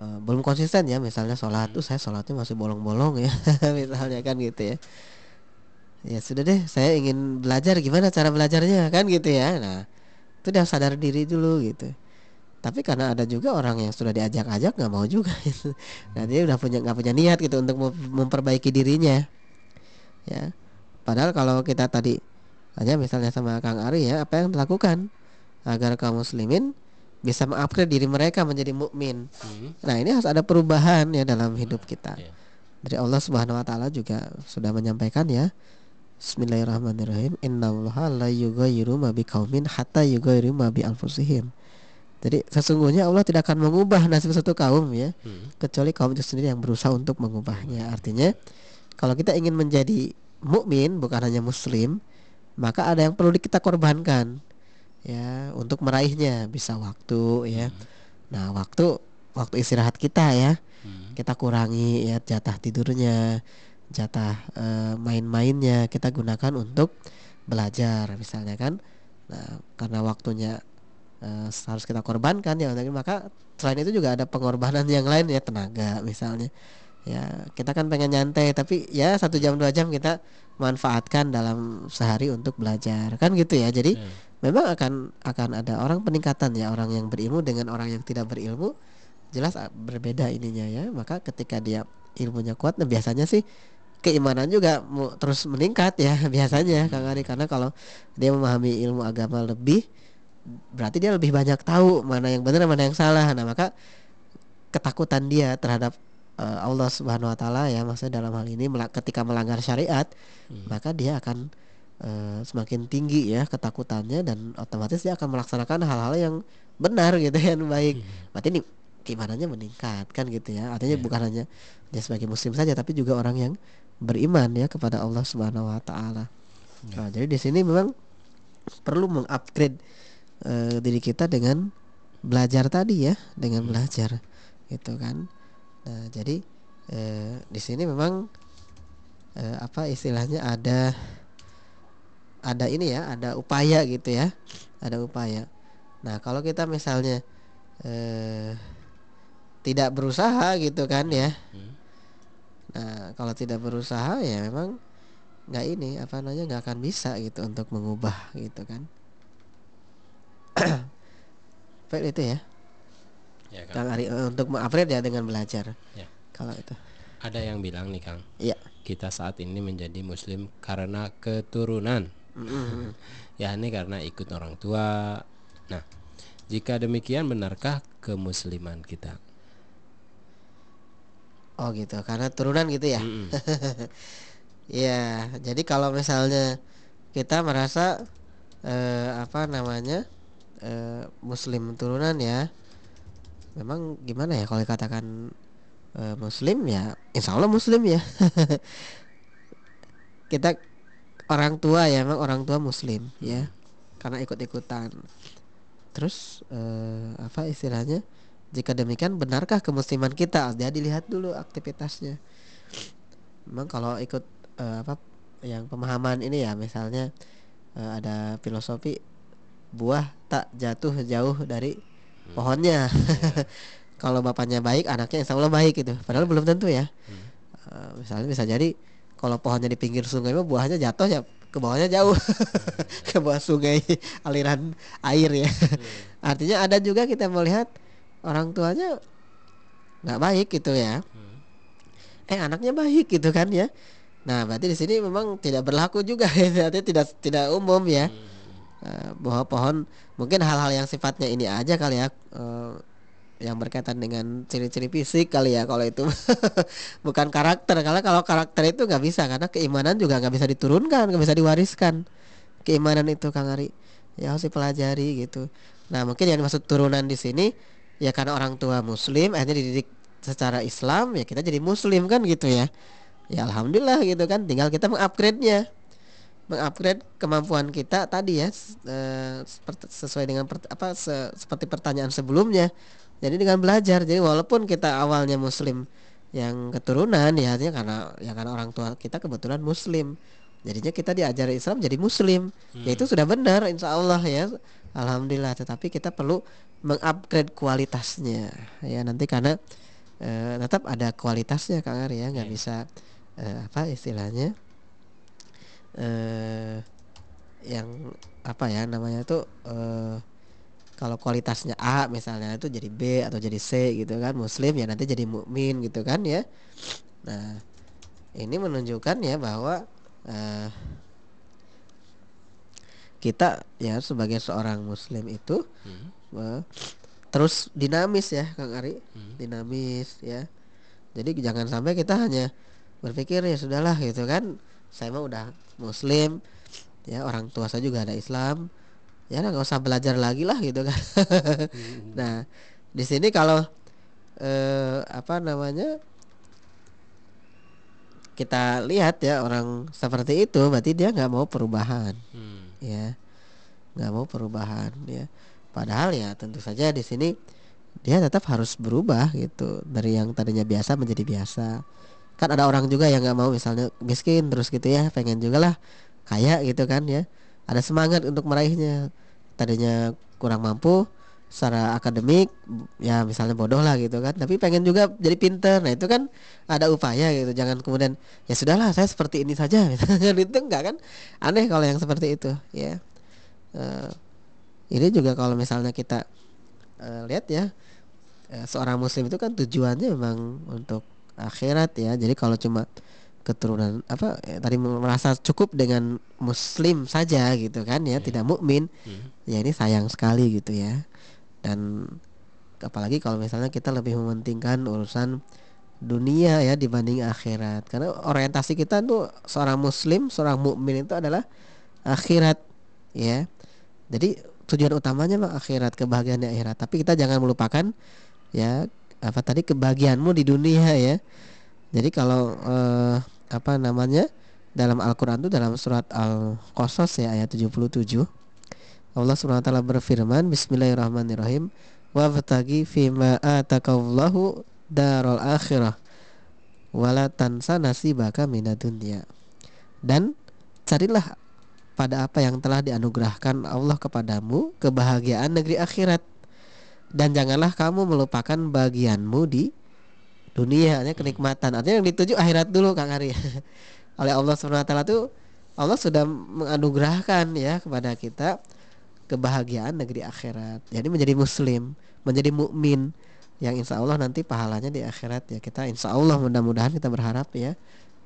uh, belum konsisten ya misalnya sholat tuh saya sholatnya masih bolong-bolong ya misalnya kan gitu ya ya sudah deh saya ingin belajar gimana cara belajarnya kan gitu ya nah itu dia sadar diri dulu gitu tapi karena ada juga orang yang sudah diajak-ajak nggak mau juga gitu. nah dia udah punya nggak punya niat gitu untuk memperbaiki dirinya ya padahal kalau kita tadi aja misalnya sama Kang Ari ya apa yang dilakukan agar kaum muslimin bisa mengupgrade diri mereka menjadi mukmin. Hmm. Nah, ini harus ada perubahan ya dalam hidup kita. Yeah. Dari Allah Subhanahu wa taala juga sudah menyampaikan ya. Bismillahirrahmanirrahim. Innallaha la yughayyiru ma biqaumin hatta yughayyiru ma bi anfusihim. Jadi sesungguhnya Allah tidak akan mengubah nasib suatu kaum ya, hmm. kecuali kaum itu sendiri yang berusaha untuk mengubahnya. Artinya kalau kita ingin menjadi mukmin bukan hanya muslim, maka ada yang perlu kita korbankan ya untuk meraihnya bisa waktu ya. Hmm. Nah, waktu waktu istirahat kita ya. Hmm. Kita kurangi ya jatah tidurnya, jatah uh, main-mainnya kita gunakan untuk belajar misalnya kan. Nah, karena waktunya uh, harus kita korbankan ya maka selain itu juga ada pengorbanan yang lain ya tenaga misalnya ya kita kan pengen nyantai tapi ya satu jam dua jam kita manfaatkan dalam sehari untuk belajar kan gitu ya jadi hmm. memang akan akan ada orang peningkatan ya orang yang berilmu dengan orang yang tidak berilmu jelas berbeda ininya ya maka ketika dia ilmunya kuat nah biasanya sih keimanan juga terus meningkat ya biasanya Kang Ari karena kalau dia memahami ilmu agama lebih berarti dia lebih banyak tahu mana yang benar mana yang salah nah maka ketakutan dia terhadap uh, Allah Subhanahu wa taala ya maksudnya dalam hal ini ketika melanggar syariat hmm. maka dia akan uh, semakin tinggi ya ketakutannya dan otomatis dia akan melaksanakan hal-hal yang benar gitu yang baik. Hmm. Berarti ini keimanannya meningkat kan gitu ya. Artinya yeah. bukan hanya dia sebagai muslim saja tapi juga orang yang beriman ya kepada Allah Subhanahu wa taala. Yeah. Nah, jadi di sini memang perlu mengupgrade uh, diri kita dengan belajar tadi ya, dengan hmm. belajar gitu kan. Nah, jadi eh, di sini memang eh, apa istilahnya ada ada ini ya, ada upaya gitu ya, ada upaya. Nah, kalau kita misalnya eh, tidak berusaha gitu kan ya, hmm. Nah kalau tidak berusaha ya memang nggak ini apa namanya nggak akan bisa gitu untuk mengubah gitu kan. Baik itu ya ya, Kang. Kang Ari uh, untuk mengupgrade ya dengan belajar. Ya. Kalau itu. Ada yang bilang nih Kang. Iya. Kita saat ini menjadi muslim karena keturunan. Mm-hmm. ya ini karena ikut orang tua. Nah, jika demikian benarkah kemusliman kita? Oh gitu, karena turunan gitu ya. Mm-hmm. ya, jadi kalau misalnya kita merasa eh, apa namanya eh, muslim turunan ya, memang gimana ya kalau dikatakan uh, muslim ya insya Allah muslim ya. Kita orang tua ya memang orang tua muslim ya. Karena ikut-ikutan. Terus uh, apa istilahnya jika demikian benarkah kemusliman kita? Dia dilihat dulu aktivitasnya. Memang kalau ikut uh, apa yang pemahaman ini ya misalnya uh, ada filosofi buah tak jatuh jauh dari pohonnya. Kalau bapaknya baik anaknya insya Allah baik gitu. Padahal belum tentu ya. Hmm. uh, misalnya bisa jadi kalau pohonnya di pinggir sungai mah buahnya jatuh ya ke bawahnya jauh. Ke bawah sungai aliran air ya. Hmm. artinya ada juga kita melihat orang tuanya nggak baik gitu ya. Hmm. eh anaknya baik gitu kan ya. Nah berarti di sini memang tidak berlaku juga ya. Tidak tidak umum ya. Uh, bahwa pohon mungkin hal-hal yang sifatnya ini aja kali ya. Uh, yang berkaitan dengan ciri-ciri fisik kali ya kalau itu. Bukan karakter. Karena kalau karakter itu nggak bisa. Karena keimanan juga nggak bisa diturunkan nggak bisa diwariskan. Keimanan itu Kang Ari. Ya harus dipelajari gitu. Nah mungkin yang dimaksud turunan di sini ya karena orang tua muslim akhirnya dididik secara Islam ya kita jadi muslim kan gitu ya ya alhamdulillah gitu kan tinggal kita mengupgrade nya mengupgrade kemampuan kita tadi ya e, sesuai dengan per, apa se, seperti pertanyaan sebelumnya jadi dengan belajar, jadi walaupun kita awalnya muslim yang keturunan ya artinya karena ya karena orang tua kita kebetulan muslim. Jadinya kita diajari Islam jadi muslim. Hmm. Ya itu sudah benar insya Allah ya. Alhamdulillah tetapi kita perlu mengupgrade kualitasnya. Ya nanti karena uh, tetap ada kualitasnya Kang Ari ya. Nggak yeah. bisa uh, apa istilahnya uh, yang apa ya namanya itu uh, kalau kualitasnya A misalnya itu jadi B atau jadi C gitu kan muslim ya nanti jadi mukmin gitu kan ya. Nah ini menunjukkan ya bahwa uh, kita ya sebagai seorang muslim itu hmm. uh, terus dinamis ya Kang Ari hmm. dinamis ya jadi jangan sampai kita hanya berpikir ya sudahlah gitu kan saya mah udah muslim ya orang tua saya juga ada Islam ya nggak usah belajar lagi lah gitu kan hmm. nah di sini kalau eh, apa namanya kita lihat ya orang seperti itu berarti dia nggak mau perubahan hmm. Ya. Nggak mau perubahan ya. Padahal ya tentu saja di sini dia tetap harus berubah gitu. Dari yang tadinya biasa menjadi biasa. Kan ada orang juga yang nggak mau misalnya miskin terus gitu ya pengen juga lah kaya gitu kan ya. Ada semangat untuk meraihnya. Tadinya kurang mampu secara akademik ya misalnya bodoh lah gitu kan. Tapi pengen juga jadi pinter. Nah itu kan ada upaya gitu. Jangan kemudian ya sudahlah saya seperti ini saja. Misalnya itu enggak kan? Aneh kalau yang seperti itu ya. Uh, ini juga kalau misalnya kita uh, lihat ya uh, seorang muslim itu kan tujuannya memang untuk akhirat ya. Jadi kalau cuma keturunan apa ya, tadi merasa cukup dengan muslim saja gitu kan ya, yeah. tidak mukmin yeah. ya ini sayang sekali gitu ya dan apalagi kalau misalnya kita lebih mementingkan urusan dunia ya dibanding akhirat. Karena orientasi kita tuh seorang muslim seorang mukmin itu adalah akhirat ya. Jadi tujuan utamanya mah akhirat kebahagiaan di akhirat. Tapi kita jangan melupakan ya apa tadi kebahagiaanmu di dunia ya. Jadi kalau uh, apa namanya dalam Al-Quran itu dalam surat Al-Qasas ya ayat 77 Allah SWT berfirman Bismillahirrahmanirrahim. Wabtagi fima atakallahu darul akhirah. Wala tansa nasibaka minadunya Dan carilah pada apa yang telah dianugerahkan Allah kepadamu Kebahagiaan negeri akhirat. Dan janganlah kamu melupakan bagianmu di dunia. Artinya kenikmatan. Artinya yang dituju akhirat dulu Kang Ari oleh Allah swt itu Allah sudah menganugerahkan ya kepada kita kebahagiaan negeri akhirat. Jadi menjadi muslim menjadi mukmin yang insya Allah nanti pahalanya di akhirat ya. Kita insya Allah mudah-mudahan kita berharap ya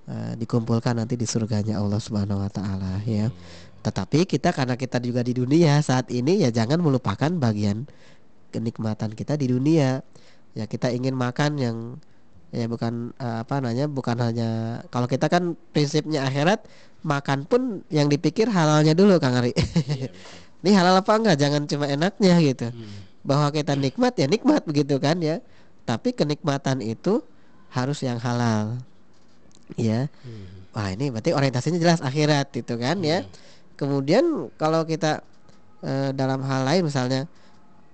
uh, dikumpulkan nanti di surganya Allah Subhanahu Wa Taala ya. Tetapi kita karena kita juga di dunia saat ini ya jangan melupakan bagian kenikmatan kita di dunia. Ya kita ingin makan yang ya bukan uh, apa namanya bukan hanya kalau kita kan prinsipnya akhirat makan pun yang dipikir halalnya dulu Kang Ari. Iya, ini halal apa enggak? Jangan cuma enaknya gitu. Hmm. bahwa kita nikmat ya nikmat begitu kan ya. Tapi kenikmatan itu harus yang halal. Ya. Hmm. wah ini berarti orientasinya jelas akhirat itu kan hmm. ya kemudian kalau kita uh, dalam hal lain misalnya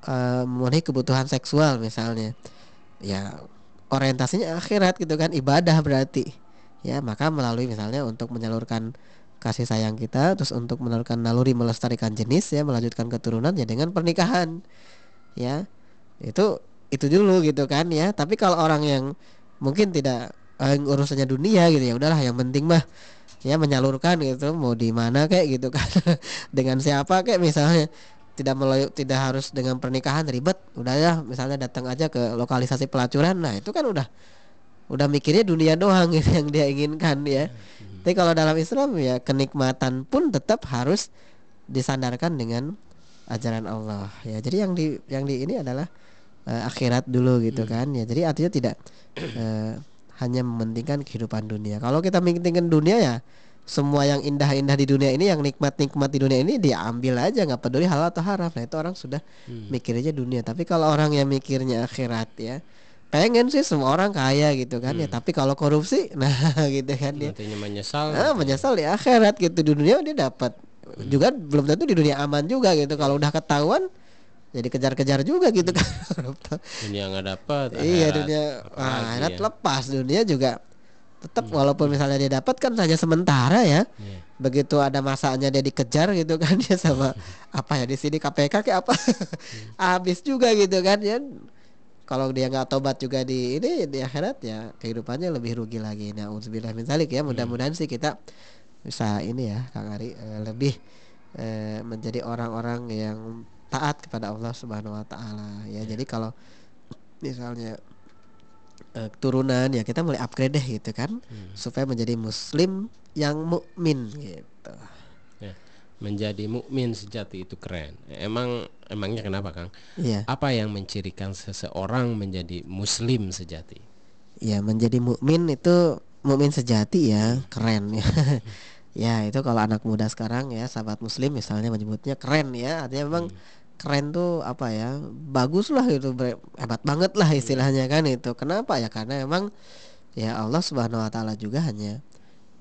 uh, memenuhi kebutuhan seksual misalnya ya orientasinya akhirat gitu kan ibadah berarti. Ya maka melalui misalnya untuk menyalurkan kasih sayang kita terus untuk menyalurkan naluri melestarikan jenis ya melanjutkan keturunan ya dengan pernikahan ya itu itu dulu gitu kan ya tapi kalau orang yang mungkin tidak eh, urusannya dunia gitu ya udahlah yang penting mah ya menyalurkan gitu mau di mana kayak gitu kan dengan siapa kayak misalnya tidak melalui tidak harus dengan pernikahan ribet udah ya misalnya datang aja ke lokalisasi pelacuran nah itu kan udah udah mikirnya dunia doang yang dia inginkan ya. Hmm. Tapi kalau dalam Islam ya kenikmatan pun tetap harus disandarkan dengan ajaran Allah ya. Jadi yang di yang di ini adalah uh, akhirat dulu gitu hmm. kan ya. Jadi artinya tidak uh, hanya mementingkan kehidupan dunia. Kalau kita mementingkan dunia ya semua yang indah-indah di dunia ini yang nikmat-nikmat di dunia ini diambil aja nggak peduli halal atau haram nah itu orang sudah hmm. mikir aja dunia tapi kalau orang yang mikirnya akhirat ya pengen sih semua orang kaya gitu kan ya. hmm. ya tapi kalau korupsi nah gitu kan dia ya. menyesal nah, menyesal di akhirat gitu di dunia dia dapat hmm. juga belum tentu di dunia aman juga gitu kalau udah ketahuan jadi kejar-kejar juga gitu kan dunia nggak dapat iya dunia akhirat ya. lepas dunia juga tetap hmm. walaupun misalnya dia dapat kan saja sementara ya yeah. begitu ada masanya dia dikejar gitu kan dia sama apa ya di sini KPK kayak apa hmm. habis juga gitu kan ya kalau dia nggak tobat juga di ini di akhirat ya kehidupannya lebih rugi lagi nah uzubillah min zalik ya mudah-mudahan sih kita bisa ini ya Kang Ari eh, lebih eh, menjadi orang-orang yang taat kepada Allah Subhanahu wa taala ya. Jadi kalau misalnya uh, turunan ya kita mulai upgrade deh gitu kan hmm. supaya menjadi muslim yang mukmin gitu. Menjadi mukmin sejati itu keren. Emang emangnya kenapa Kang? Iya. Apa yang mencirikan seseorang menjadi muslim sejati? Ya menjadi mukmin itu mukmin sejati ya keren ya. ya itu kalau anak muda sekarang ya sahabat muslim misalnya menyebutnya keren ya artinya memang hmm keren tuh apa ya bagus lah itu hebat banget lah istilahnya kan itu kenapa ya karena emang ya Allah Subhanahu Wa Taala juga hanya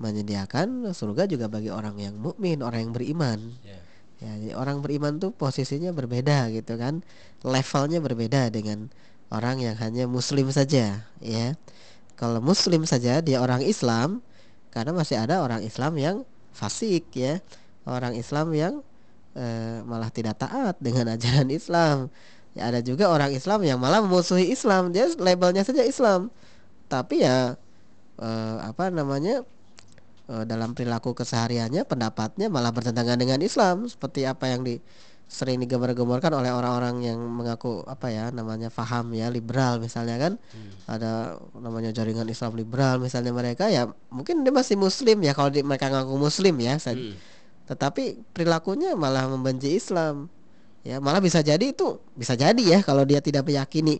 menyediakan surga juga bagi orang yang mukmin orang yang beriman yeah. ya jadi orang beriman tuh posisinya berbeda gitu kan levelnya berbeda dengan orang yang hanya muslim saja ya kalau muslim saja dia orang Islam karena masih ada orang Islam yang fasik ya orang Islam yang eh, malah tidak taat dengan ajaran Islam. Ya ada juga orang Islam yang malah memusuhi Islam. Dia labelnya saja Islam. Tapi ya eh, apa namanya? Eh, dalam perilaku kesehariannya pendapatnya malah bertentangan dengan Islam. Seperti apa yang di sering digembar-gemborkan oleh orang-orang yang mengaku apa ya namanya faham ya liberal misalnya kan. Hmm. ada namanya jaringan Islam liberal misalnya mereka ya mungkin dia masih muslim ya kalau di, mereka ngaku muslim ya hmm. tetapi perilakunya malah membenci Islam. Ya malah bisa jadi itu bisa jadi ya kalau dia tidak meyakini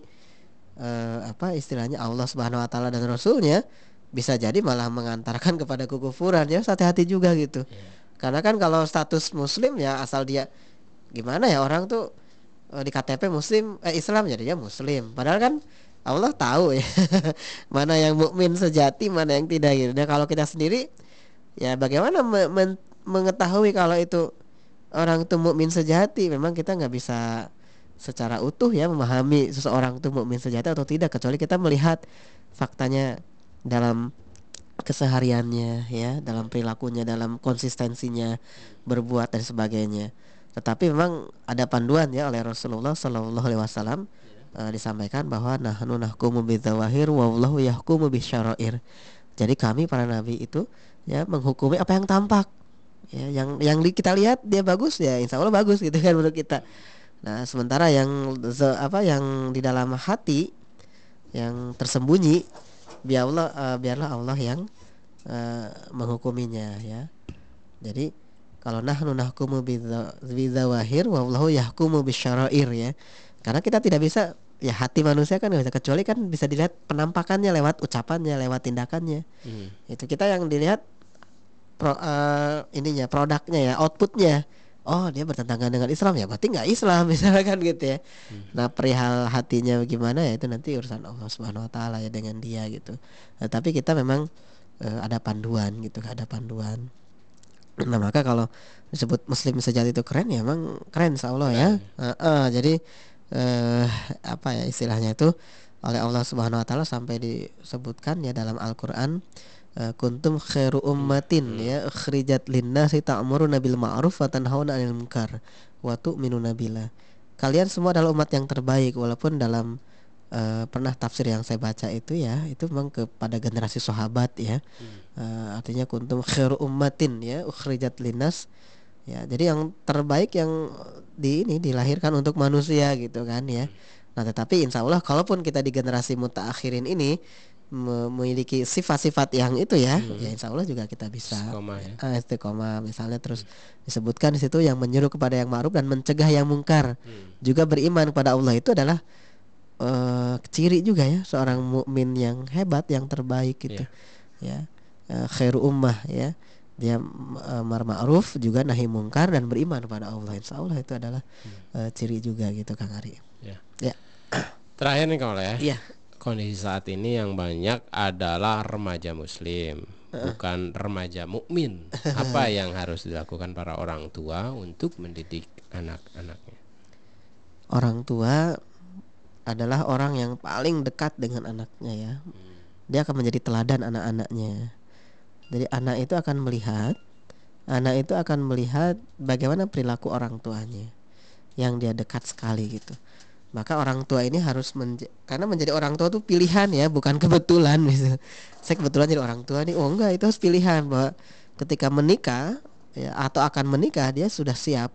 uh, apa istilahnya Allah Subhanahu Wa Taala dan Rasulnya bisa jadi malah mengantarkan kepada kekufuran ya hati-hati juga gitu yeah. karena kan kalau status Muslim ya asal dia gimana ya orang tuh uh, di KTP Muslim eh, Islam jadinya Muslim padahal kan Allah tahu ya mana yang mukmin sejati mana yang tidak gitu. Dan kalau kita sendiri ya bagaimana men mengetahui kalau itu orang itu mukmin sejati memang kita nggak bisa secara utuh ya memahami seseorang itu mukmin sejati atau tidak kecuali kita melihat faktanya dalam kesehariannya ya dalam perilakunya dalam konsistensinya berbuat dan sebagainya. Tetapi memang ada panduan ya oleh Rasulullah Shallallahu Alaihi Wasallam uh, disampaikan bahwa nahnu nahkumu bidzawahir wallahu yahkumu bisyarair. Jadi kami para nabi itu ya menghukumi apa yang tampak. Ya yang yang kita lihat dia bagus ya insya Allah bagus gitu kan menurut kita. Nah sementara yang apa yang di dalam hati yang tersembunyi biar Allah uh, biarlah Allah yang uh, menghukuminya ya. Jadi kalau nahnu nahkumu bidzawahir wallahu yahkumu bisyarair ya. Karena kita tidak bisa ya hati manusia kan nggak bisa kecuali kan bisa dilihat penampakannya lewat ucapannya lewat tindakannya. Hmm. itu kita yang dilihat pro, uh, ininya produknya ya outputnya oh dia bertentangan dengan Islam ya? Berarti nggak Islam misalkan gitu ya. Hmm. nah perihal hatinya bagaimana ya itu nanti urusan Allah Subhanahu Wa Taala ya dengan dia gitu. Nah, tapi kita memang uh, ada panduan gitu ada panduan. Nah maka kalau disebut Muslim sejati itu keren ya emang keren Insya Allah ya. Uh, uh, jadi uh, apa ya istilahnya itu oleh Allah Subhanahu Wa Taala sampai disebutkan ya dalam Al Quran kuntum khairu ummatin hmm. ya khrijat linnasi ta'muruna bil ma'ruf wa tanhauna 'anil munkar wa tu'minuna billah. Kalian semua adalah umat yang terbaik walaupun dalam uh, pernah tafsir yang saya baca itu ya itu memang kepada generasi sahabat ya. Hmm. Uh, artinya kuntum khairu ummatin ya ukhrijat linnas ya. Jadi yang terbaik yang di ini dilahirkan untuk manusia gitu kan ya. Hmm. Nah, tetapi insya Allah kalaupun kita di generasi mutaakhirin ini memiliki sifat-sifat yang itu ya, hmm. ya insya Allah juga kita bisa istiqomah, ya. uh, istiqomah misalnya terus hmm. disebutkan di situ yang menyuruh kepada yang ma'ruf dan mencegah yang mungkar, hmm. juga beriman kepada Allah itu adalah uh, ciri juga ya seorang mukmin yang hebat yang terbaik gitu, yeah. ya uh, khairu ummah ya dia uh, mar ma'ruf juga nahi mungkar dan beriman kepada Allah insya Allah itu adalah hmm. uh, ciri juga gitu Kang Ari. Ya. ya. Terakhir nih kalau ya. Iya kondisi saat ini yang banyak adalah remaja muslim bukan remaja mukmin. Apa yang harus dilakukan para orang tua untuk mendidik anak-anaknya? Orang tua adalah orang yang paling dekat dengan anaknya ya. Hmm. dia akan menjadi teladan anak-anaknya. Jadi anak itu akan melihat anak itu akan melihat bagaimana perilaku orang tuanya yang dia dekat sekali gitu maka orang tua ini harus menja karena menjadi orang tua itu pilihan ya bukan kebetulan gitu. saya kebetulan jadi orang tua nih oh enggak itu harus pilihan bahwa ketika menikah ya atau akan menikah dia sudah siap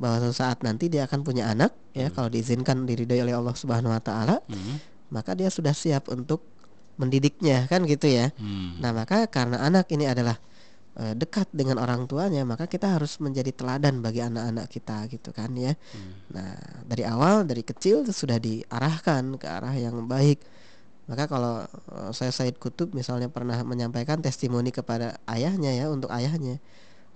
bahwa suatu saat nanti dia akan punya anak ya hmm. kalau diizinkan diridhoi oleh Allah Subhanahu wa taala hmm. maka dia sudah siap untuk mendidiknya kan gitu ya hmm. nah maka karena anak ini adalah dekat dengan orang tuanya maka kita harus menjadi teladan bagi anak-anak kita gitu kan ya hmm. nah dari awal dari kecil sudah diarahkan ke arah yang baik maka kalau uh, saya Said Kutub misalnya pernah menyampaikan testimoni kepada ayahnya ya untuk ayahnya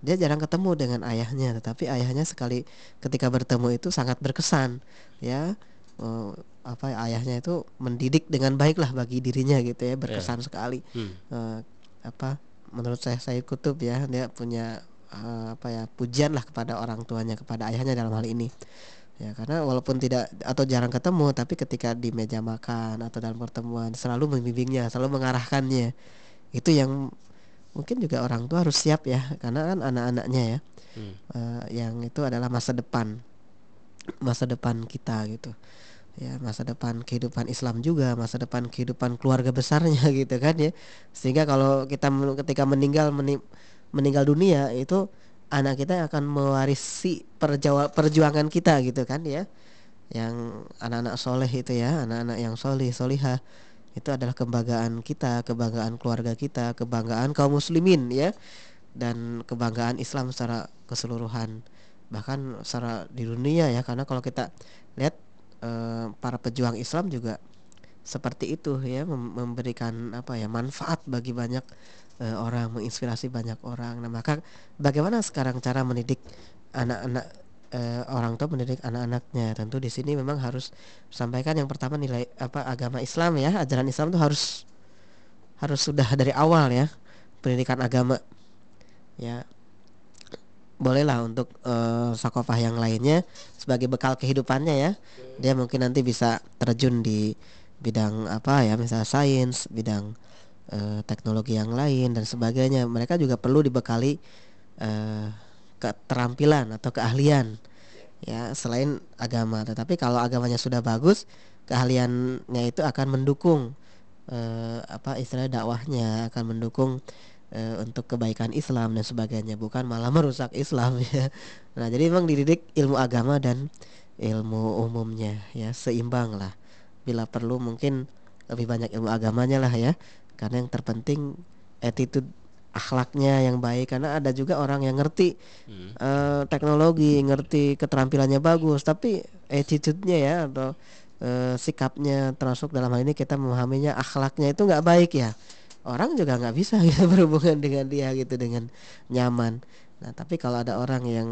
dia jarang ketemu dengan ayahnya tetapi ayahnya sekali ketika bertemu itu sangat berkesan ya uh, apa ayahnya itu mendidik dengan baik lah bagi dirinya gitu ya berkesan yeah. sekali hmm. uh, apa menurut saya Said Kutub ya dia punya uh, apa ya pujian lah kepada orang tuanya kepada ayahnya dalam hal ini. Ya karena walaupun tidak atau jarang ketemu tapi ketika di meja makan atau dalam pertemuan selalu membimbingnya selalu mengarahkannya. Itu yang mungkin juga orang tua harus siap ya karena kan anak-anaknya ya hmm. uh, yang itu adalah masa depan masa depan kita gitu ya masa depan kehidupan Islam juga masa depan kehidupan keluarga besarnya gitu kan ya. Sehingga kalau kita ketika meninggal meninggal dunia itu anak kita akan mewarisi perjawa, perjuangan kita gitu kan ya. Yang anak-anak soleh itu ya anak-anak yang soleh solihah itu adalah kebanggaan kita kebanggaan keluarga kita kebanggaan kaum muslimin ya. Dan kebanggaan Islam secara keseluruhan bahkan secara di dunia ya. Karena kalau kita lihat Eh, para pejuang Islam juga seperti itu ya memberikan apa ya manfaat bagi banyak uh, orang menginspirasi banyak orang. Nah maka bagaimana sekarang cara mendidik anak-anak uh, orang tua mendidik anak-anaknya? Tentu di sini memang harus sampaikan yang pertama nilai apa agama Islam ya. Ajaran Islam itu harus harus sudah dari awal ya pendidikan agama ya bolehlah untuk uh, sakofah yang lainnya sebagai bekal kehidupannya ya. Dia mungkin nanti bisa terjun di bidang apa ya misalnya sains bidang uh, teknologi yang lain dan sebagainya. Mereka juga perlu dibekali uh, keterampilan atau keahlian ya selain agama. Tetapi kalau agamanya sudah bagus keahliannya itu akan mendukung uh, apa istilah dakwahnya akan mendukung uh, untuk kebaikan Islam dan sebagainya bukan malah merusak Islam ya. Nah jadi memang dididik ilmu agama dan ilmu umumnya ya seimbang lah. Bila perlu mungkin lebih banyak ilmu agamanya lah ya. Karena yang terpenting attitude akhlaknya yang baik karena ada juga orang yang ngerti hmm. uh, teknologi ngerti keterampilannya bagus tapi attitude-nya ya atau uh, sikapnya termasuk dalam hal ini kita memahaminya akhlaknya itu nggak baik ya orang juga nggak bisa gitu berhubungan dengan dia gitu dengan nyaman. Nah tapi kalau ada orang yang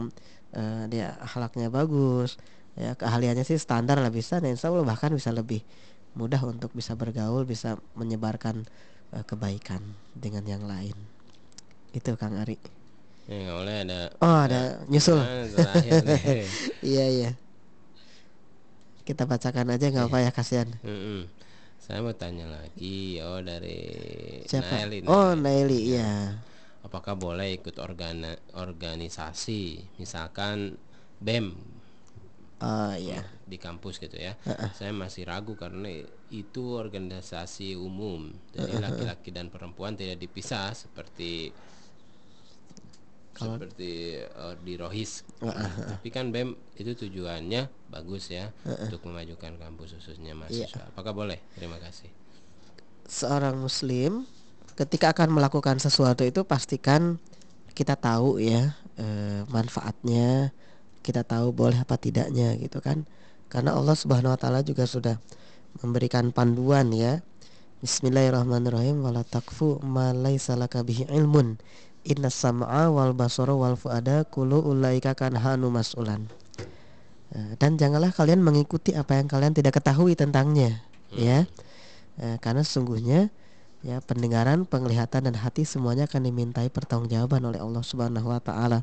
uh, dia akhlaknya bagus ya keahliannya sih standar lah bisa dan insya Allah bahkan bisa lebih mudah untuk bisa bergaul bisa menyebarkan uh, kebaikan dengan yang lain. Itu Kang Ari. Ya oleh ada oh ada nyusul. iya iya. Kita bacakan aja nggak apa ya kasihan. Mm -mm. Saya mau tanya lagi, oh dari Siapa? Naili. Oh Naili, ya. Apakah boleh ikut organ organisasi, misalkan BEM? Oh iya. Di kampus gitu ya. Uh -uh. Saya masih ragu karena itu organisasi umum, jadi laki-laki dan perempuan tidak dipisah seperti seperti uh, di Rohis. Uh, uh, uh. Tapi kan BEM itu tujuannya bagus ya uh, uh. untuk memajukan kampus khususnya mahasiswa. Yeah. Apakah boleh? Terima kasih. seorang muslim ketika akan melakukan sesuatu itu pastikan kita tahu ya e, manfaatnya, kita tahu boleh apa tidaknya gitu kan. Karena Allah Subhanahu wa taala juga sudah memberikan panduan ya. Bismillahirrahmanirrahim wala takfu ma laisa laka bihi ilmun. Inna sam'a wal basara wal fuada kullu ulaika kan hanu mas'ulan. E, dan janganlah kalian mengikuti apa yang kalian tidak ketahui tentangnya, ya. E, karena sesungguhnya ya pendengaran, penglihatan dan hati semuanya akan dimintai pertanggungjawaban oleh Allah Subhanahu wa taala.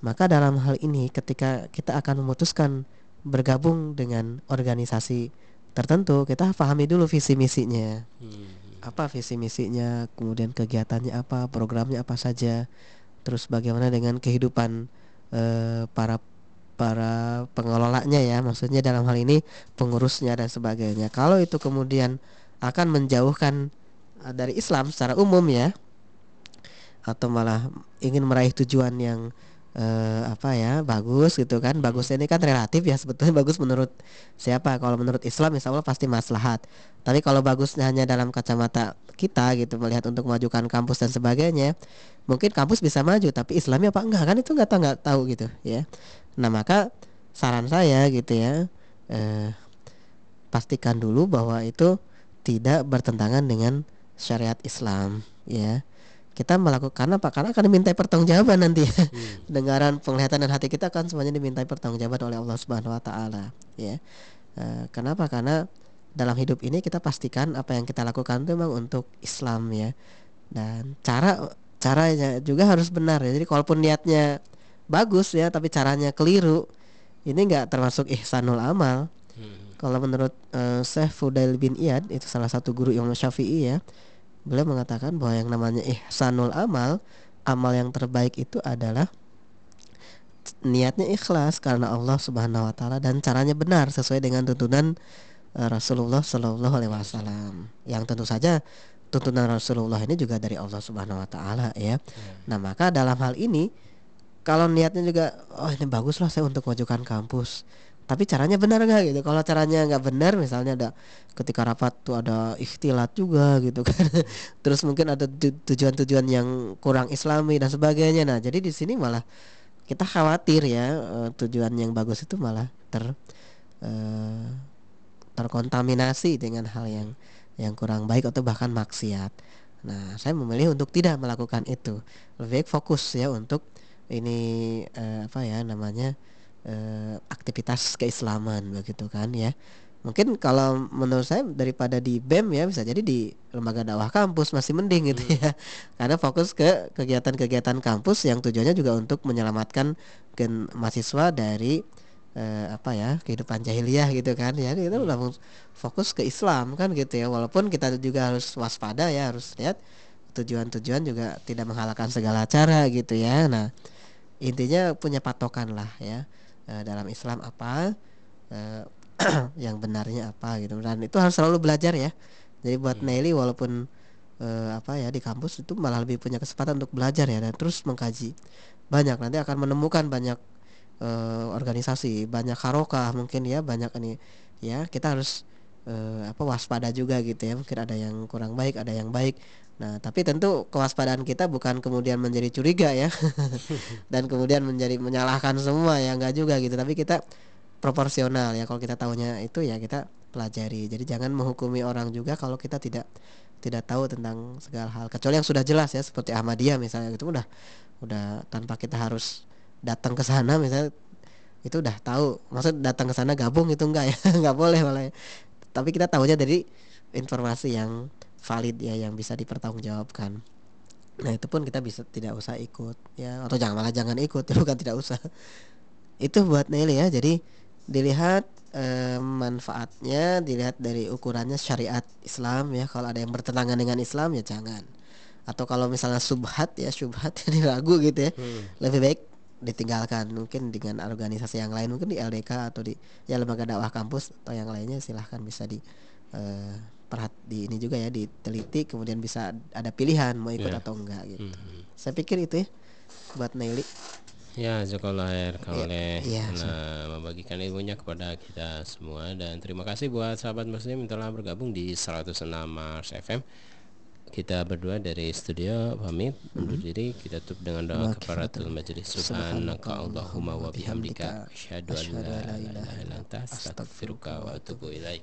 Maka dalam hal ini ketika kita akan memutuskan bergabung dengan organisasi tertentu, kita pahami dulu visi misinya. Hmm. Apa visi misinya, kemudian kegiatannya apa, programnya apa saja. Terus bagaimana dengan kehidupan eh, para para pengelolanya ya, maksudnya dalam hal ini pengurusnya dan sebagainya. Kalau itu kemudian akan menjauhkan Eh, dari Islam secara umum ya atau malah ingin meraih tujuan yang uh, apa ya bagus gitu kan. Bagus ini kan relatif ya sebetulnya bagus menurut siapa? Kalau menurut Islam insya Allah pasti maslahat. Tapi kalau bagusnya hanya dalam kacamata kita gitu melihat untuk memajukan kampus dan sebagainya mungkin kampus bisa maju tapi Islamnya apa enggak? Kan itu nggak tahu nggak tahu gitu ya. Nah maka saran saya gitu ya uh, pastikan dulu bahwa itu tidak bertentangan dengan syariat Islam ya kita melakukan apa? Karena akan dimintai pertanggungjawaban nanti. Hmm. dengaran penglihatan dan hati kita akan semuanya dimintai pertanggungjawaban oleh Allah Subhanahu Wa Taala ya. E, kenapa? Karena dalam hidup ini kita pastikan apa yang kita lakukan itu memang untuk Islam ya. Dan cara caranya juga harus benar ya. Jadi kalaupun niatnya bagus ya tapi caranya keliru ini enggak termasuk ihsanul amal. Hmm. kalau menurut uh, Syekh Fudail bin Iyad itu salah satu guru Imam Syafi'i ya beliau mengatakan bahwa yang namanya ihsanul amal amal yang terbaik itu adalah niatnya ikhlas karena Allah Subhanahu wa taala dan caranya benar sesuai dengan tuntunan uh, Rasulullah Shallallahu alaihi wasallam. Yang tentu saja tuntunan Rasulullah ini juga dari Allah Subhanahu wa taala ya. Hmm. Nah, maka dalam hal ini kalau niatnya juga oh ini baguslah saya untuk majukan kampus tapi caranya benar nggak gitu? Kalau caranya nggak benar misalnya ada ketika rapat tuh ada ikhtilat juga gitu kan. Terus mungkin ada tujuan-tujuan yang kurang islami dan sebagainya. Nah jadi di sini malah kita khawatir ya eh, tujuan yang bagus itu malah ter uh, terkontaminasi dengan hal yang yang kurang baik atau bahkan maksiat. Nah saya memilih untuk tidak melakukan itu. Lebih fokus ya untuk ini uh, apa ya namanya eh, aktivitas keislaman begitu kan ya. Mungkin kalau menurut saya daripada di BEM ya bisa jadi di lembaga dakwah kampus masih mending gitu hmm. ya. Karena fokus ke kegiatan-kegiatan kampus yang tujuannya juga untuk menyelamatkan gen mahasiswa dari eh, apa ya kehidupan jahiliyah gitu kan ya. Kita hmm. udah fokus ke Islam kan gitu ya. Walaupun kita juga harus waspada ya harus lihat tujuan-tujuan juga tidak menghalalkan segala cara gitu ya. Nah intinya punya patokan lah ya uh, dalam Islam apa uh, yang benarnya apa gitu. Dan itu harus selalu belajar ya. Jadi buat hmm. Nelly walaupun uh, apa ya di kampus itu malah lebih punya kesempatan untuk belajar ya dan terus mengkaji. Banyak nanti akan menemukan banyak uh, organisasi banyak harokah mungkin ya banyak ini. Ya kita harus uh, apa waspada juga gitu ya. Mungkin ada yang kurang baik ada yang baik Nah, tapi tentu kewaspadaan kita bukan kemudian menjadi curiga ya, dan kemudian menjadi menyalahkan semua ya enggak juga gitu. Tapi kita proporsional ya. Kalau kita tahunya itu ya kita pelajari. Jadi jangan menghukumi orang juga kalau kita tidak tidak tahu tentang segala hal. Kecuali yang sudah jelas ya, seperti Ahmadiyah misalnya itu udah udah tanpa kita harus datang ke sana misalnya itu udah tahu. Maksud datang ke sana gabung itu enggak ya, enggak boleh malah. Ya. Tapi kita tahunya dari informasi yang valid ya yang bisa dipertanggungjawabkan. Nah itu pun kita bisa tidak usah ikut ya. Atau jangan malah jangan ikut ya bukan tidak usah. Itu buat Nelly ya jadi dilihat eh, manfaatnya dilihat dari ukurannya syariat Islam ya. Kalau ada yang bertentangan dengan Islam ya jangan. Atau kalau misalnya subhat ya subhat yang ragu gitu ya hmm. lebih baik ditinggalkan. Mungkin dengan organisasi yang lain mungkin di LDK atau di ya lembaga dakwah kampus atau yang lainnya silahkan bisa di uh, perhat di ini juga ya diteliti kemudian bisa ada pilihan mau ikut yeah. atau enggak gitu. Mm -hmm. Saya pikir itu ya buat Nelly. Ya, jazakallah khair Kang Oleh ya, nah, membagikan ilmunya kepada kita semua dan terima kasih buat sahabat muslim yang telah bergabung di 106 Mars FM. Kita berdua dari studio pamit undur mm -hmm. diri kita tutup dengan doa kafaratul majelis subhanaka allahumma wa bihamdika asyhadu an la ilaha illa anta astaghfiruka wa atubu ilaik.